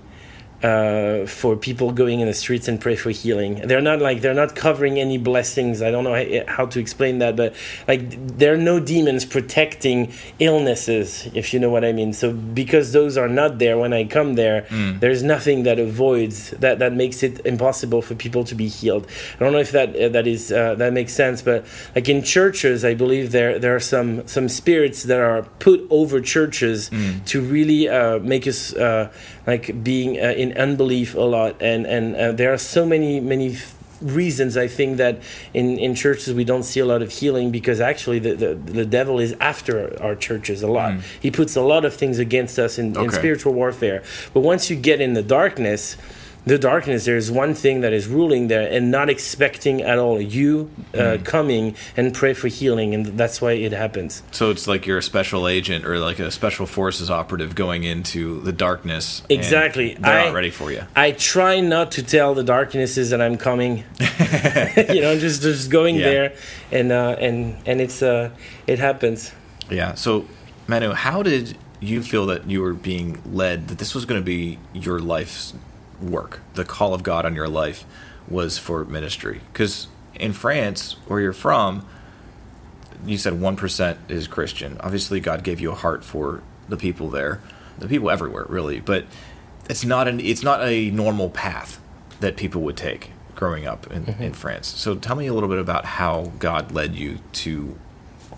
uh, for people going in the streets and pray for healing. They're not like they're not covering any blessings. I don't know how, to explain that, but like there are no demons protecting illnesses, if you know what I mean. So because those are not there when I come there, there's nothing that avoids that that makes it impossible for people to be healed. I don't know if that uh, that is uh, that makes sense, but like in churches, I believe there there are some some spirits that are put over churches to really uh, make us uh, like being uh, in unbelief a lot, and and uh, there are so many many. reasons I think that in, in churches we don't see a lot of healing because actually the, the, the devil is after our churches a lot. He puts a lot of things against us in, in spiritual warfare. But once you get in the darkness, the darkness, there's one thing that is ruling there and not expecting at all you uh, coming and pray for healing. And that's why it happens.
So it's like you're a special agent or like a special forces operative going into the darkness. and
Exactly.
They're
I-
not ready for you.
I try not to tell the darknesses that I'm coming. you know, just just going
Yeah.
there, and uh, and and it's uh, it happens.
Yeah. So, Manu, how did you feel that you were being led that this was going to be your life's work? The call of God on your life was for ministry. Because in France, where you're from, you said 1% is Christian. Obviously, God gave you a heart for the people there, the people everywhere, really. But it's not an it's not a normal path that people would take growing up in, mm-hmm. in France. So tell me a little bit about how God led you to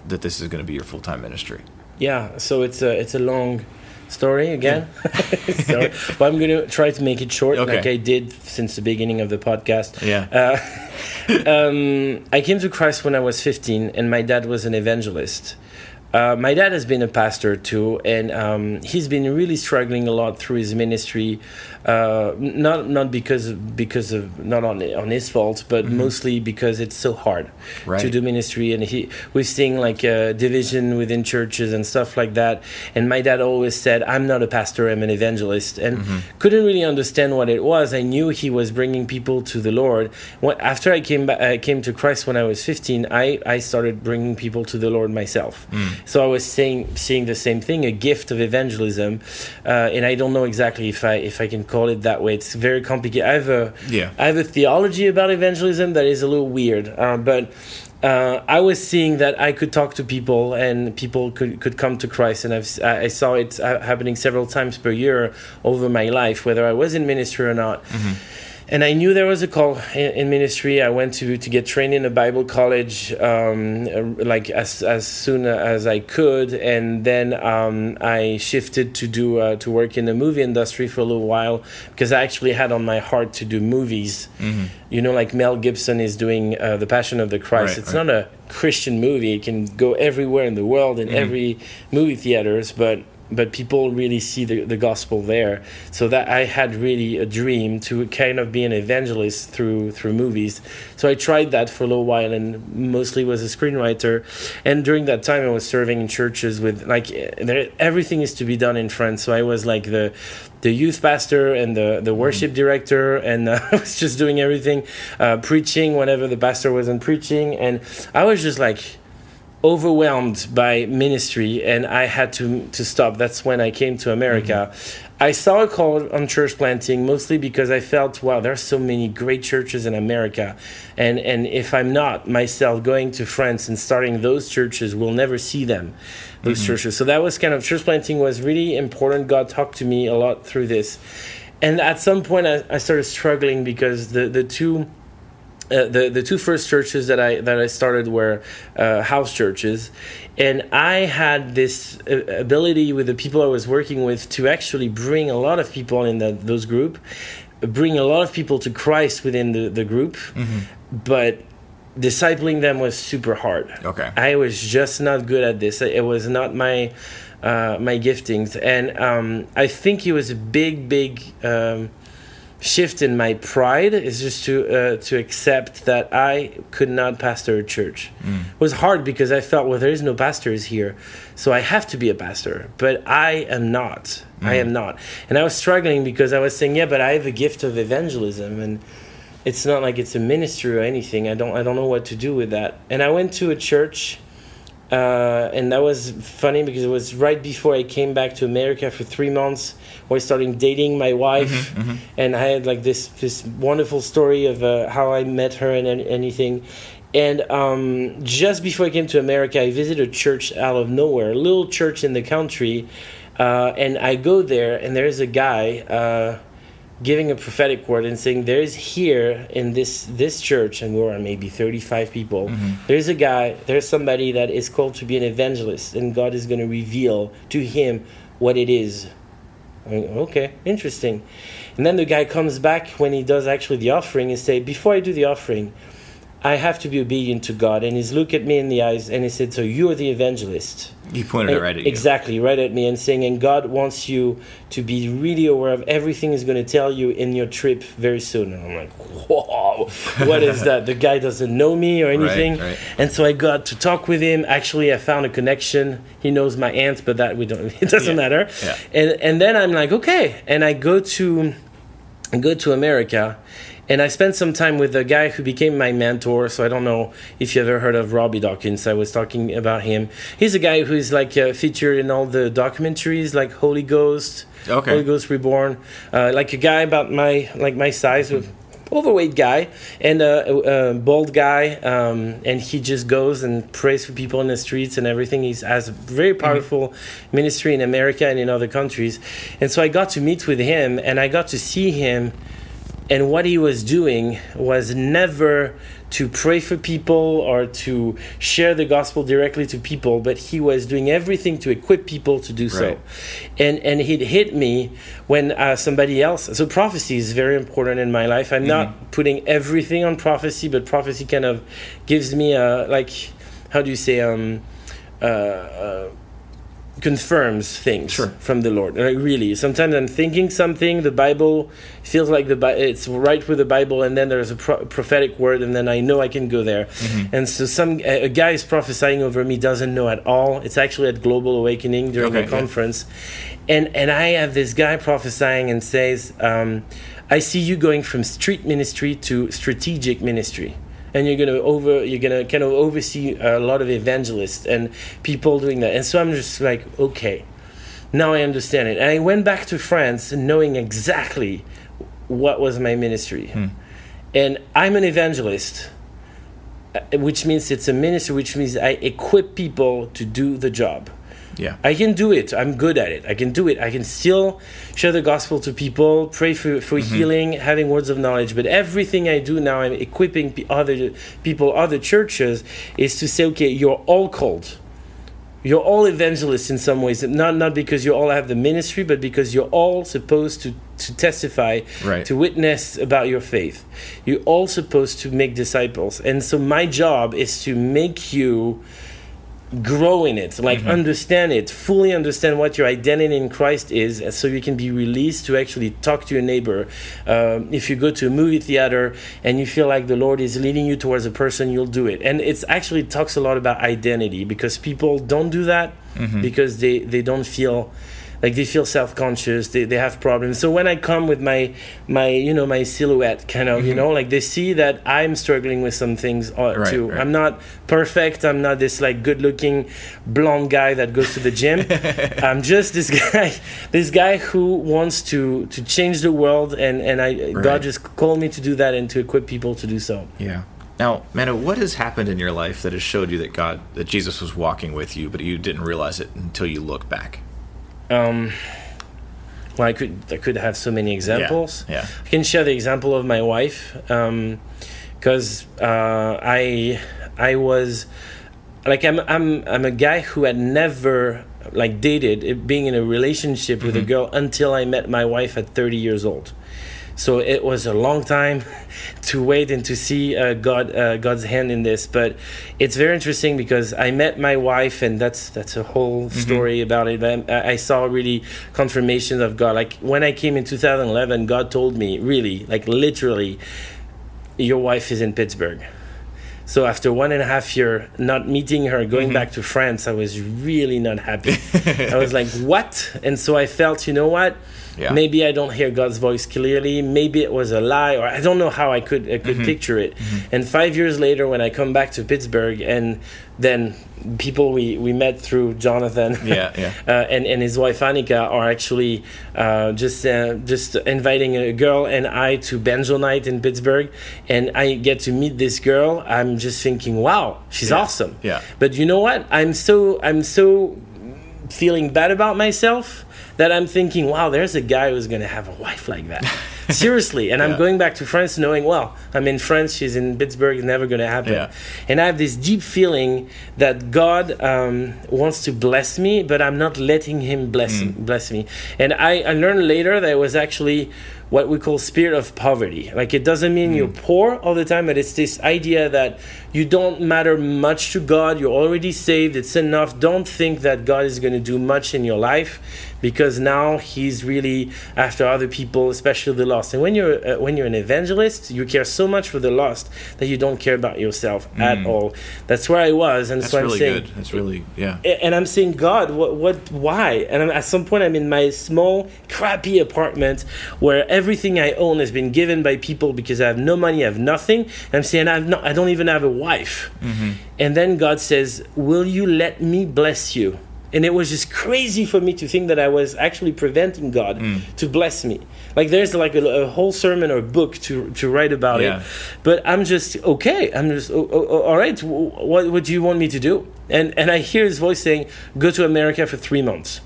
that this is going to be your full time ministry.
Yeah, so it's a it's a long story again. Sorry. but I'm going to try to make it short,
Okay.
like I did since the beginning of the podcast.
Yeah.
Uh, um, I came to Christ when I was 15, and my dad was an evangelist. Uh, my dad has been a pastor too, and um, he's been really struggling a lot through his ministry. Uh, not not because of, because of not on on his fault, but mostly because it's so hard to
Mm-hmm.
Do ministry. And he we're seeing like uh, division within churches and stuff like that. And my dad always said, "I'm not a pastor, I'm an evangelist," and
Mm-hmm.
couldn't really understand what it was. I knew he was bringing people to the Lord. When, after I came back, I came to Christ when I was 15. I I started bringing people to the Lord myself. So I was saying seeing the same thing, a gift of evangelism, uh, and I don't know exactly if I if I can call it that way. It's very complicated. I have a
Yeah.
I have a theology about evangelism that is a little weird, uh, but. Uh, I was seeing that I could talk to people and people could, could come to Christ, and I've, I saw it uh, happening several times per year over my life, whether I was in ministry or not. And I knew there was a call in, in ministry. I went to, to get trained in a Bible college, um, uh, like as as soon as I could, and then um, I shifted to do uh, to work in the movie industry for a little while because I actually had on my heart to do movies. You know, like Mel Gibson is doing uh, the Passion of the Christ.
Right,
it's
right.
not a Christian movie. It can go everywhere in the world in every movie theaters, but but people really see the, the gospel there. So that I had really a dream to kind of be an evangelist through through movies. So I tried that for a little while and mostly was a screenwriter. And during that time, I was serving in churches with like there, everything is to be done in France. So I was like the the youth pastor and the, the worship director, and uh, I was just doing everything, uh, preaching whenever the pastor wasn't preaching, and I was just like overwhelmed by ministry and I had to to stop. That's when I came to America. Mm-hmm. I saw a call on church planting mostly because I felt wow, there are so many great churches in America. And and if I'm not myself going to France and starting those churches, we'll never see them. Those mm-hmm. churches. So that was kind of church planting was really important. God talked to me a lot through this. And at some point I, I started struggling because the the two uh, the the two first churches that I that I started were uh, house churches, and I had this uh, ability with the people I was working with to actually bring a lot of people in the, those group, bring a lot of people to Christ within the the group, but discipling them was super hard.
Okay.
I was just not good at this. It was not my uh, my giftings, and um, I think it was a big, big um, shift in my pride. Is just to uh, to accept that I could not pastor a church. It was hard because I felt well, there is no pastors here, so I have to be a pastor, but I am not. I am not, and I was struggling because I was saying, yeah, but I have a gift of evangelism and it's not like it's a ministry or anything. I don't I don't know what to do with that. And I went to a church, uh, and that was funny because it was right before I came back to America for three months. I started dating my wife, and I had like this this wonderful story of uh, how I met her and anything. And um, just before I came to America, I visited a church out of nowhere, a little church in the country. Uh, and I go there, and there's a guy. Uh, giving a prophetic word and saying there's here in this this church and we're maybe 35 people there's a guy there's somebody that is called to be an evangelist and god is going to reveal to him what it is Uh, okay interesting. And then the guy comes back when he does actually the offering and say before i do the offering i have to be obedient to god. And he's look at me in the eyes and he said so you're the evangelist
He pointed it eh, right at you.
Exactly, right at me, and saying, and God wants you to be really aware of everything He's going to tell you in your trip very soon. And I'm like, whoa, what is that? The guy doesn't know me or anything.
right.
And so I got to talk with him. Actually, I found a connection. He knows my aunt, but that we don't. It doesn't
Yeah,
matter.
yeah.
And and then I'm like, okay, and I go to I go to America. And I spent some time with a guy who became my mentor. So I don't know if you ever heard of Robby Dawkins. I was talking about him. He's a guy who is like uh, featured in all the documentaries, like Holy Ghost,
Okay.
Holy Ghost Reborn, uh, like a guy about my like my size, with overweight guy and a, a bald guy, um, and he just goes and prays for people in the streets and everything. He has a very powerful ministry in America and in other countries, and so I got to meet with him and I got to see him and what he was doing was never to pray for people or to share the gospel directly to people, but he was doing everything to equip people to do so.
Right.
And and it hit me when uh, somebody else. So prophecy is very important in my life. I'm not putting everything on prophecy, but prophecy kind of gives me a like, how do you say um, uh, uh, confirms things
Sure.
from the Lord. Like really, sometimes I'm thinking something, the Bible feels like the Bi- it's right with the Bible, and then there's a pro- prophetic word, and then I know I can go there.
Mm-hmm.
And so some a a guy is prophesying over me doesn't know at all. It's actually at Global Awakening during
Okay,
a
yeah.
conference, and and I have this guy prophesying and says, um, "I see you going from street ministry to strategic ministry." And you're gonna over you're gonna kind of oversee a lot of evangelists and people doing that. And so i'm just like okay now i understand it. And i went back to france knowing exactly what was my ministry. And i'm an evangelist uh, which means it's a ministry which means i equip people to do the job
Yeah.
I can do it. I'm good at it. I can do it. I can still share the gospel to people, pray for, for mm-hmm. healing, having words of knowledge. But everything I do now, I'm equipping other people, other churches, is to say, okay, you're all called. You're all evangelists in some ways. Not not because you all have the ministry, but because you're all supposed to, to testify,
Right.
to witness about your faith. You're all supposed to make disciples. And so my job is to make you grow in it like understand it fully understand what your identity in christ is so you can be released to actually talk to your neighbor. Um, if you go to a movie theater and you feel like the lord is leading you towards a person you'll do it. And it's actually talks a lot about identity because people don't do that because they they don't feel like they feel self-conscious they, they have problems so when i come with my my you know my silhouette kind of you know like they see that i'm struggling with some things uh,
Right,
too
right.
i'm not perfect i'm not this like good looking blonde guy that goes to the gym i'm just this guy this guy who wants to to change the world and and i
Right.
god just called me to do that and to equip people to do so
Yeah. Now, Manu, what has happened in your life that has showed you that God, that Jesus was walking with you, but you didn't realize it until you look back?
Um well i could i could have so many examples
Yeah.
I can share the example of my wife because uh, I I was like I'm I'm I'm a guy who had never like dated being in a relationship with a girl until I met my wife at 30 years old. So it was a long time to wait and to see uh, God uh, God's hand in this, but it's very interesting because I met my wife, and that's that's a whole story about it. But I, I saw really confirmations of God. Like when I came in 2011, God told me really, like literally, your wife is in Pittsburgh. So after one and a half year not meeting her, going back to France, I was really not happy. I was like, "What?" And so I felt, you know what?
Yeah.
Maybe I don't hear God's voice clearly. Maybe it was a lie, or I don't know how I could I could picture it. And five years later, when I come back to Pittsburgh, and then people we, we met through Jonathan,
Yeah, yeah.
uh, and and his wife Annika are actually uh, just uh, just inviting a girl and I to Banjo night in Pittsburgh, and I get to meet this girl. I'm just thinking, wow, she's
Yeah,
awesome.
yeah.
But you know what? I'm so I'm so feeling bad about myself that I'm thinking, wow, there's a guy who's going to have a wife like that. Seriously. And I'm going back to France knowing, well, I'm in France, she's in Pittsburgh, it's never going to happen.
Yeah.
And I have this deep feeling that God um, wants to bless me, but I'm not letting Him bless, bless me. And I, I learned later that it was actually what we call spirit of poverty. Like it doesn't mean you're poor all the time, but it's this idea that you don't matter much to God. You're already saved. It's enough. Don't think that God is going to do much in your life because now He's really after other people, especially the lost. And when you're uh, when you're an evangelist, you care so much for the lost that you don't care about yourself at all. That's where I was, and
That's
so I'm
really
saying,
good. That's really, yeah.
and I'm saying, God, what, what, why? And I'm, at some point, I'm in my small, crappy apartment where everything I own has been given by people because I have no money, I have nothing. And I'm saying, I've not, I don't even have a wife. And then God says, Will you let me bless you? And it was just crazy for me to think that I was actually preventing God mm. to bless me. Like there's like a, a whole sermon or book to to write about
Yeah.
it, but I'm just okay. I'm just oh, oh, all right. What what do you want me to do? And and I hear his voice saying, "Go to America for three months."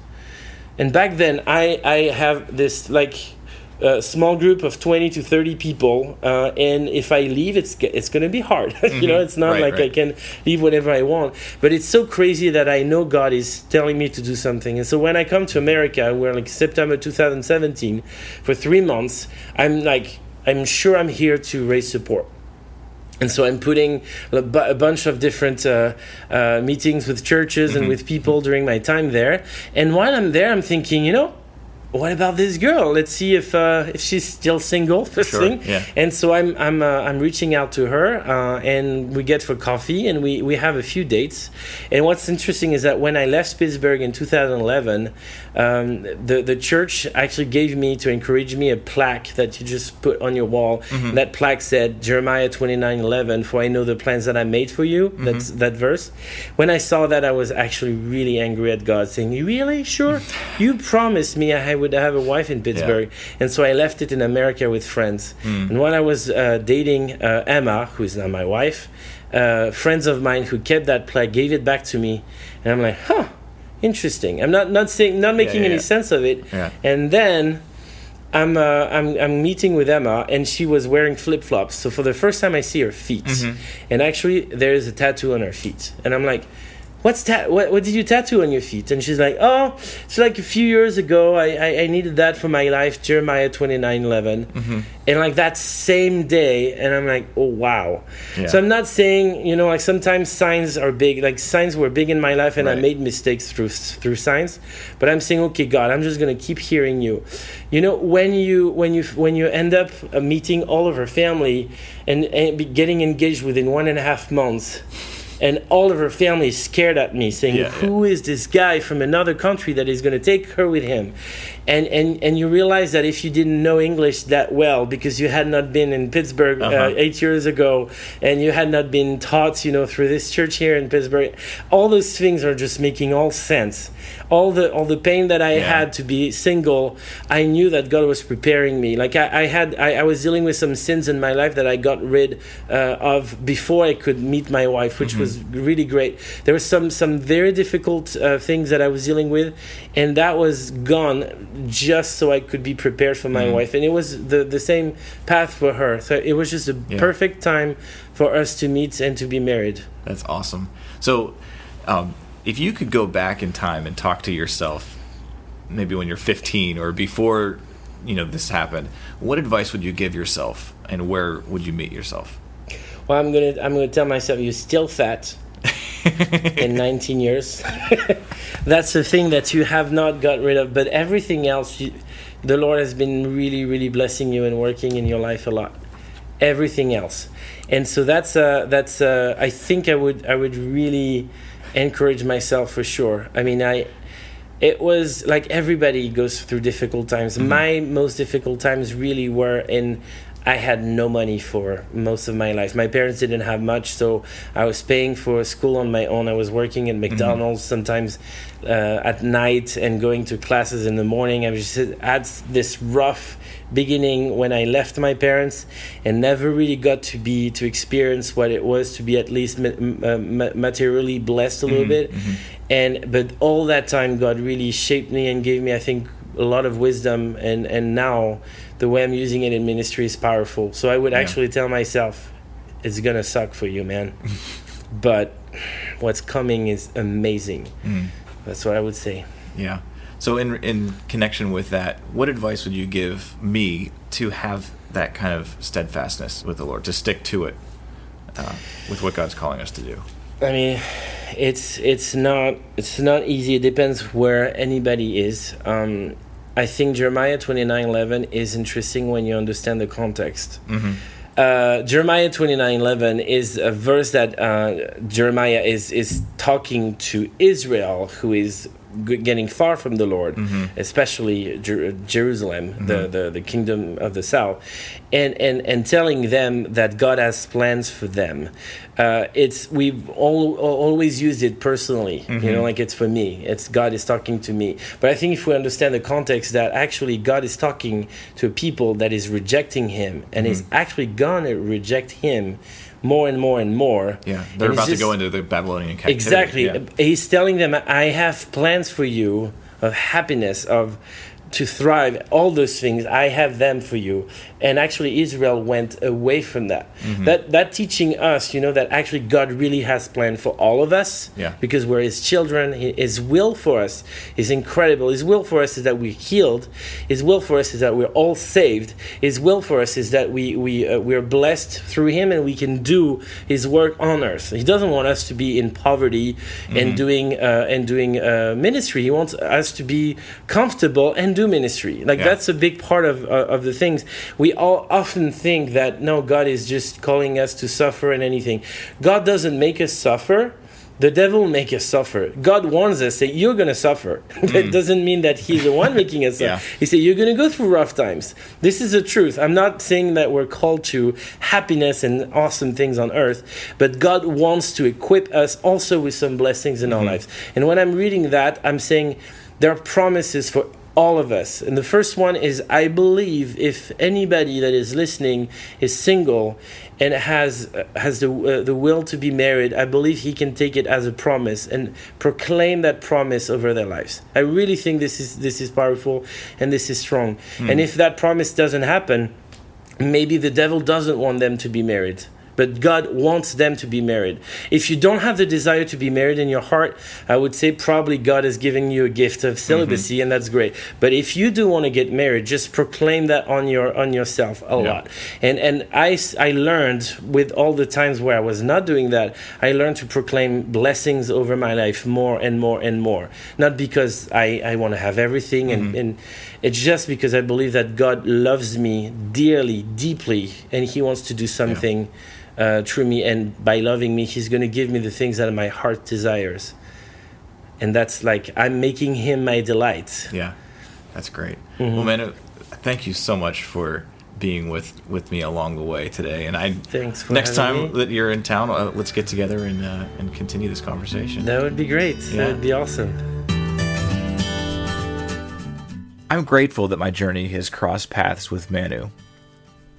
And back then, I I have this like a small group of 20 to 30 people uh, and if i leave it's it's going to be hard. You know it's not
Mm-hmm. Right,
like i can leave whenever i want. But it's so crazy that i know god is telling me to do something. And so when i come to america we're like september 2017 for three months i'm like i'm sure i'm here to raise support. And so I'm putting a bunch of different uh, uh, meetings with churches and with people during my time there. And while I'm there, I'm thinking, you know, what about this girl? Let's see if uh, if she's still single. First
Sure,
thing.
yeah.
And so I'm I'm uh, I'm reaching out to her, uh, and we get for coffee, and we we have a few dates. And what's interesting is that when I left Pittsburgh in 2011, um, the the church actually gave me to encourage me a plaque that you just put on your wall. That plaque said Jeremiah 29:11, for I know the plans that I made for you. That's that verse. When I saw that, I was actually really angry at God, saying, "You really sure? you promised me I would have a wife in Pittsburgh." And so I left it in America with friends. And when I was uh, dating uh, Emma, who is now my wife, uh, friends of mine who kept that plaque gave it back to me, and I'm like, huh, interesting. I'm not not saying not making
yeah,
any
yeah.
sense of it.
Yeah.
And then I'm, uh, I'm I'm meeting with Emma, and she was wearing flip flops. So for the first time, I see her feet,
Mm-hmm.
and actually there is a tattoo on her feet, and I'm like. What's ta- what, what did you tattoo on your feet? And she's like, oh, it's like a few years ago. I, I, I needed that for my life, Jeremiah twenty nine eleven,
Mm-hmm.
And like that same day, and I'm like, oh, wow.
Yeah.
So I'm not saying, you know, like sometimes signs are big. Like signs were big in my life, and I made mistakes through through signs. But I'm saying, okay, God, I'm just gonna keep hearing you. You know, when you when you when you end up uh, meeting all of her family and, and be getting engaged within one and a half months. And all of her family is scared at me, saying,
Yeah,
"Who is this guy from another country that is going to take her with him?" And and and you realize that if you didn't know English that well because you had not been in Pittsburgh uh
Uh-huh.
eight years ago, and you had not been taught, you know, through this church here in Pittsburgh, all those things are just making all sense. All the all the pain that I
Yeah.
had to be single, I knew that God was preparing me. Like I, I had, I, I was dealing with some sins in my life that I got rid uh, of before I could meet my wife, which was really great. There were some some very difficult uh, things that I was dealing with, and that was gone just so I could be prepared for my wife. And it was the the same path for her. So it was just a
Yeah.
perfect time for us to meet and to be married.
That's awesome. So, um, if you could go back in time and talk to yourself, maybe when you're 15 or before, you know, this happened, what advice would you give yourself, and where would you meet yourself?
Well, I'm gonna I'm gonna tell myself you're still fat in 19 years. That's the thing that you have not got rid of, but everything else, you, the Lord has been really, really blessing you and working in your life a lot. Everything else, and so that's uh, that's uh, I think I would I would really encourage myself for sure. I mean I. It was like everybody goes through difficult times. My most difficult times really were in I had no money for most of my life. My parents didn't have much, so I was paying for school on my own. I was working at mm-hmm. McDonald's sometimes uh, at night and going to classes in the morning. I was just had this rough beginning when I left my parents and never really got to be to experience what it was to be at least ma- ma- uh, ma- materially blessed a little mm-hmm. bit. Mm-hmm. And but all that time, God really shaped me and gave me, I think, a lot of wisdom. And and now the way I'm using it in ministry is powerful. So I would
Yeah.
actually tell myself, it's gonna suck for you, man. but what's coming is amazing. That's what I would say.
Yeah. So, in in connection with that, what advice would you give me to have that kind of steadfastness with the Lord, to stick to it, uh, with what God's calling us to do?
I mean, it's it's not it's not easy. It depends where anybody is. Um, I think Jeremiah twenty nine eleven is interesting when you understand the context. Uh, Jeremiah twenty nine eleven is a verse that uh, Jeremiah is is talking to Israel, who is getting far from the Lord, mm-hmm. especially Jer- Jerusalem, the, mm-hmm. the the kingdom of the south, and and and telling them that God has plans for them. Uh, it's we've all, always used it personally, you mm-hmm. know, like it's for me. It's God is talking to me. But I think if we understand the context that actually God is talking to a people that is rejecting Him and is actually gonna reject Him more and more and more.
Yeah, they're
And
about to go into the Babylonian captivity.
Exactly.
Yeah.
He's telling them, I have plans for you of happiness, of to thrive, all those things, I have them for you. And actually, Israel went away from that.
Mm-hmm.
That that teaching us, you know, that actually God really has planned for all of us.
Yeah.
Because we're His children. His will for us is incredible. His will for us is that we're healed. His will for us is that we're all saved. His will for us is that we we uh, we're blessed through Him and we can do His work on earth. He doesn't want us to be in poverty and doing uh, and doing uh, ministry. He wants us to be comfortable and do ministry. Like
Yeah.
that's a big part of uh, of the things. We all often think that no, God is just calling us to suffer and anything. God doesn't make us suffer. The devil will make us suffer. God warns us that you're going to suffer. that hmm. doesn't mean that He's the one making us suffer.
Yeah.
He said you're going to go through rough times. This is the truth. I'm not saying that we're called to happiness and awesome things on earth, but God wants to equip us also with some blessings in our mm-hmm. lives. And when I'm reading that, I'm saying there are promises for all of us. And the first one is I believe if anybody that is listening is single and has uh, has the uh, the will to be married, I believe he can take it as a promise and proclaim that promise over their lives. I really think this is this is powerful and this is strong. And if that promise doesn't happen, maybe the devil doesn't want them to be married but God wants them to be married. If you don't have the desire to be married in your heart, I would say probably God is giving you a gift of mm-hmm. celibacy, and that's great. But if you do want to get married, just proclaim that on your on yourself a
Yeah.
lot. And and I I learned with all the times where I was not doing that, I learned to proclaim blessings over my life more and more and more. Not because I I want to have everything, and mm-hmm. and it's just because I believe that God loves me dearly, deeply, and He wants to do something uh, through me. And by loving me, He's going to give me the things that my heart desires. And that's like I'm making Him my delight.
Yeah, that's great.
Mm-hmm.
Well, man, uh, thank you so much for being with with me along the way today. And I
Thanks for
next time
me.
that you're in town, uh, let's get together and uh, and continue this conversation.
That would be great.
Yeah.
That would be awesome.
I'm grateful that my journey has crossed paths with Manu.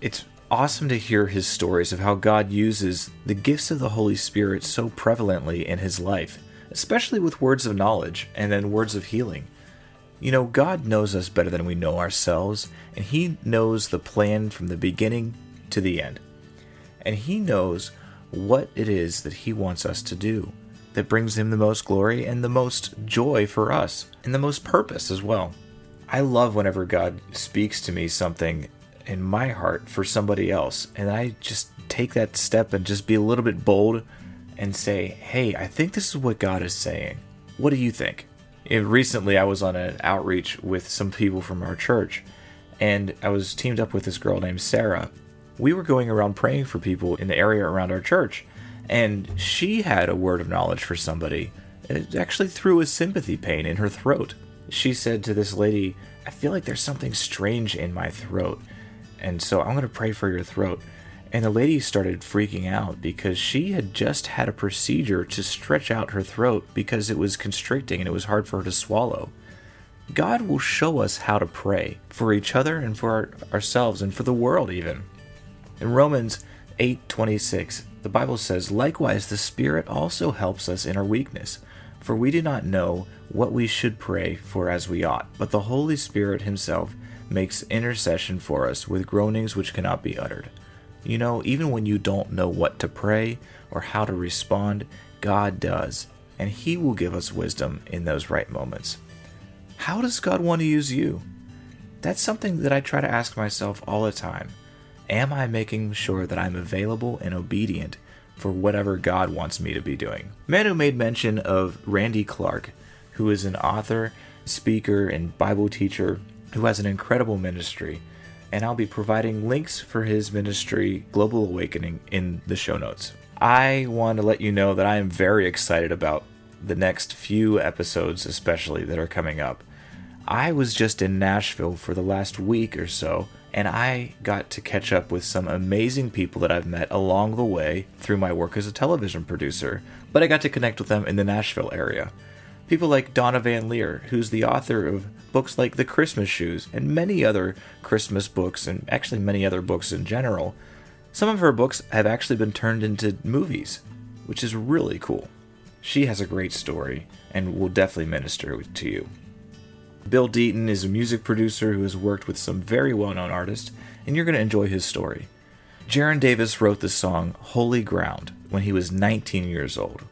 It's awesome to hear his stories of how God uses the gifts of the Holy Spirit so prevalently in his life, especially with words of knowledge and then words of healing. You know, God knows us better than we know ourselves, and He knows the plan from the beginning to the end. And He knows what it is that He wants us to do that brings Him the most glory and the most joy for us, and the most purpose as well. I love whenever God speaks to me something in my heart for somebody else, and I just take that step and just be a little bit bold and say, Hey, I think this is what God is saying. What do you think? Eh, recently, I was on an outreach with some people from our church, and I was teamed up with this girl named Sarah. We were going around praying for people in the area around our church, and she had a word of knowledge for somebody. It actually threw a sympathy pain in her throat. She said to this lady, I feel like there's something strange in my throat, and so I'm going to pray for your throat. And the lady started freaking out because she had just had a procedure to stretch out her throat because it was constricting and it was hard for her to swallow. God will show us how to pray for each other and for our, ourselves and for the world even. In Romans 8:26, the Bible says, "Likewise the Spirit also helps us in our weakness, for we do not know what we should pray for as we ought, but the Holy Spirit himself makes intercession for us with groanings which cannot be uttered." You know, even when you don't know what to pray or how to respond, God does, and he will give us wisdom in those right moments. How does God want to use you? That's something that I try to ask myself all the time. Am I making sure that I'm available and obedient for whatever God wants me to be doing? Manu made mention of Randy Clark, who is an author, speaker, and Bible teacher who has an incredible ministry, and I'll be providing links for his ministry, Global Awakening, in the show notes. I want to let you know that I am very excited about the next few episodes, especially that are coming up. I was just in Nashville for the last week or so, and I got to catch up with some amazing people that I've met along the way through my work as a television producer, but I got to connect with them in the Nashville area. People like Donna VanLiere, who's the author of books like The Christmas Shoes and many other Christmas books, and actually many other books in general. Some of her books have actually been turned into movies, which is really cool. She has a great story and will definitely minister to you. Bill Deaton is a music producer who has worked with some very well known artists, and you're going to enjoy his story. Geron Davis wrote the song Holy Ground when he was 19 years old.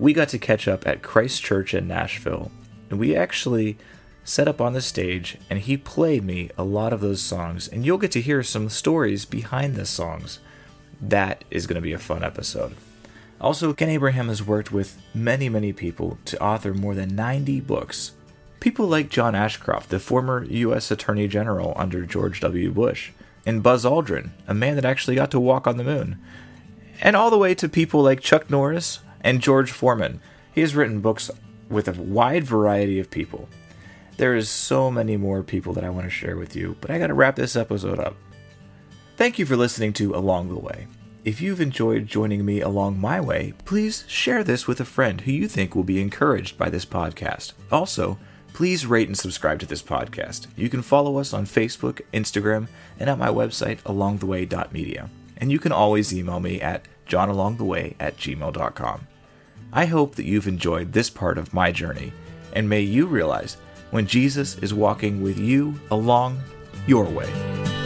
We got to catch up at Christ Church in Nashville, and we actually set up on the stage, and he played me a lot of those songs, and you'll get to hear some stories behind the songs. That is going to be a fun episode. Also, Ken Abraham has worked with many, many people to author more than 90 books. People like John Ashcroft, the former U.S. Attorney General under George W. Bush, and Buzz Aldrin, a man that actually got to walk on the moon. And all the way to people like Chuck Norris and George Foreman. He has written books with a wide variety of people. There is so many more people that I want to share with you, but I got to wrap this episode up. Thank you for listening to Along the Way. If you've enjoyed joining me along my way, please share this with a friend who you think will be encouraged by this podcast. Also, please rate and subscribe to this podcast. You can follow us on Facebook, Instagram, and at my website, alongtheway.media. And you can always email me at johnalongtheway at gmail.com. I hope that you've enjoyed this part of my journey, and may you realize when Jesus is walking with you along your way.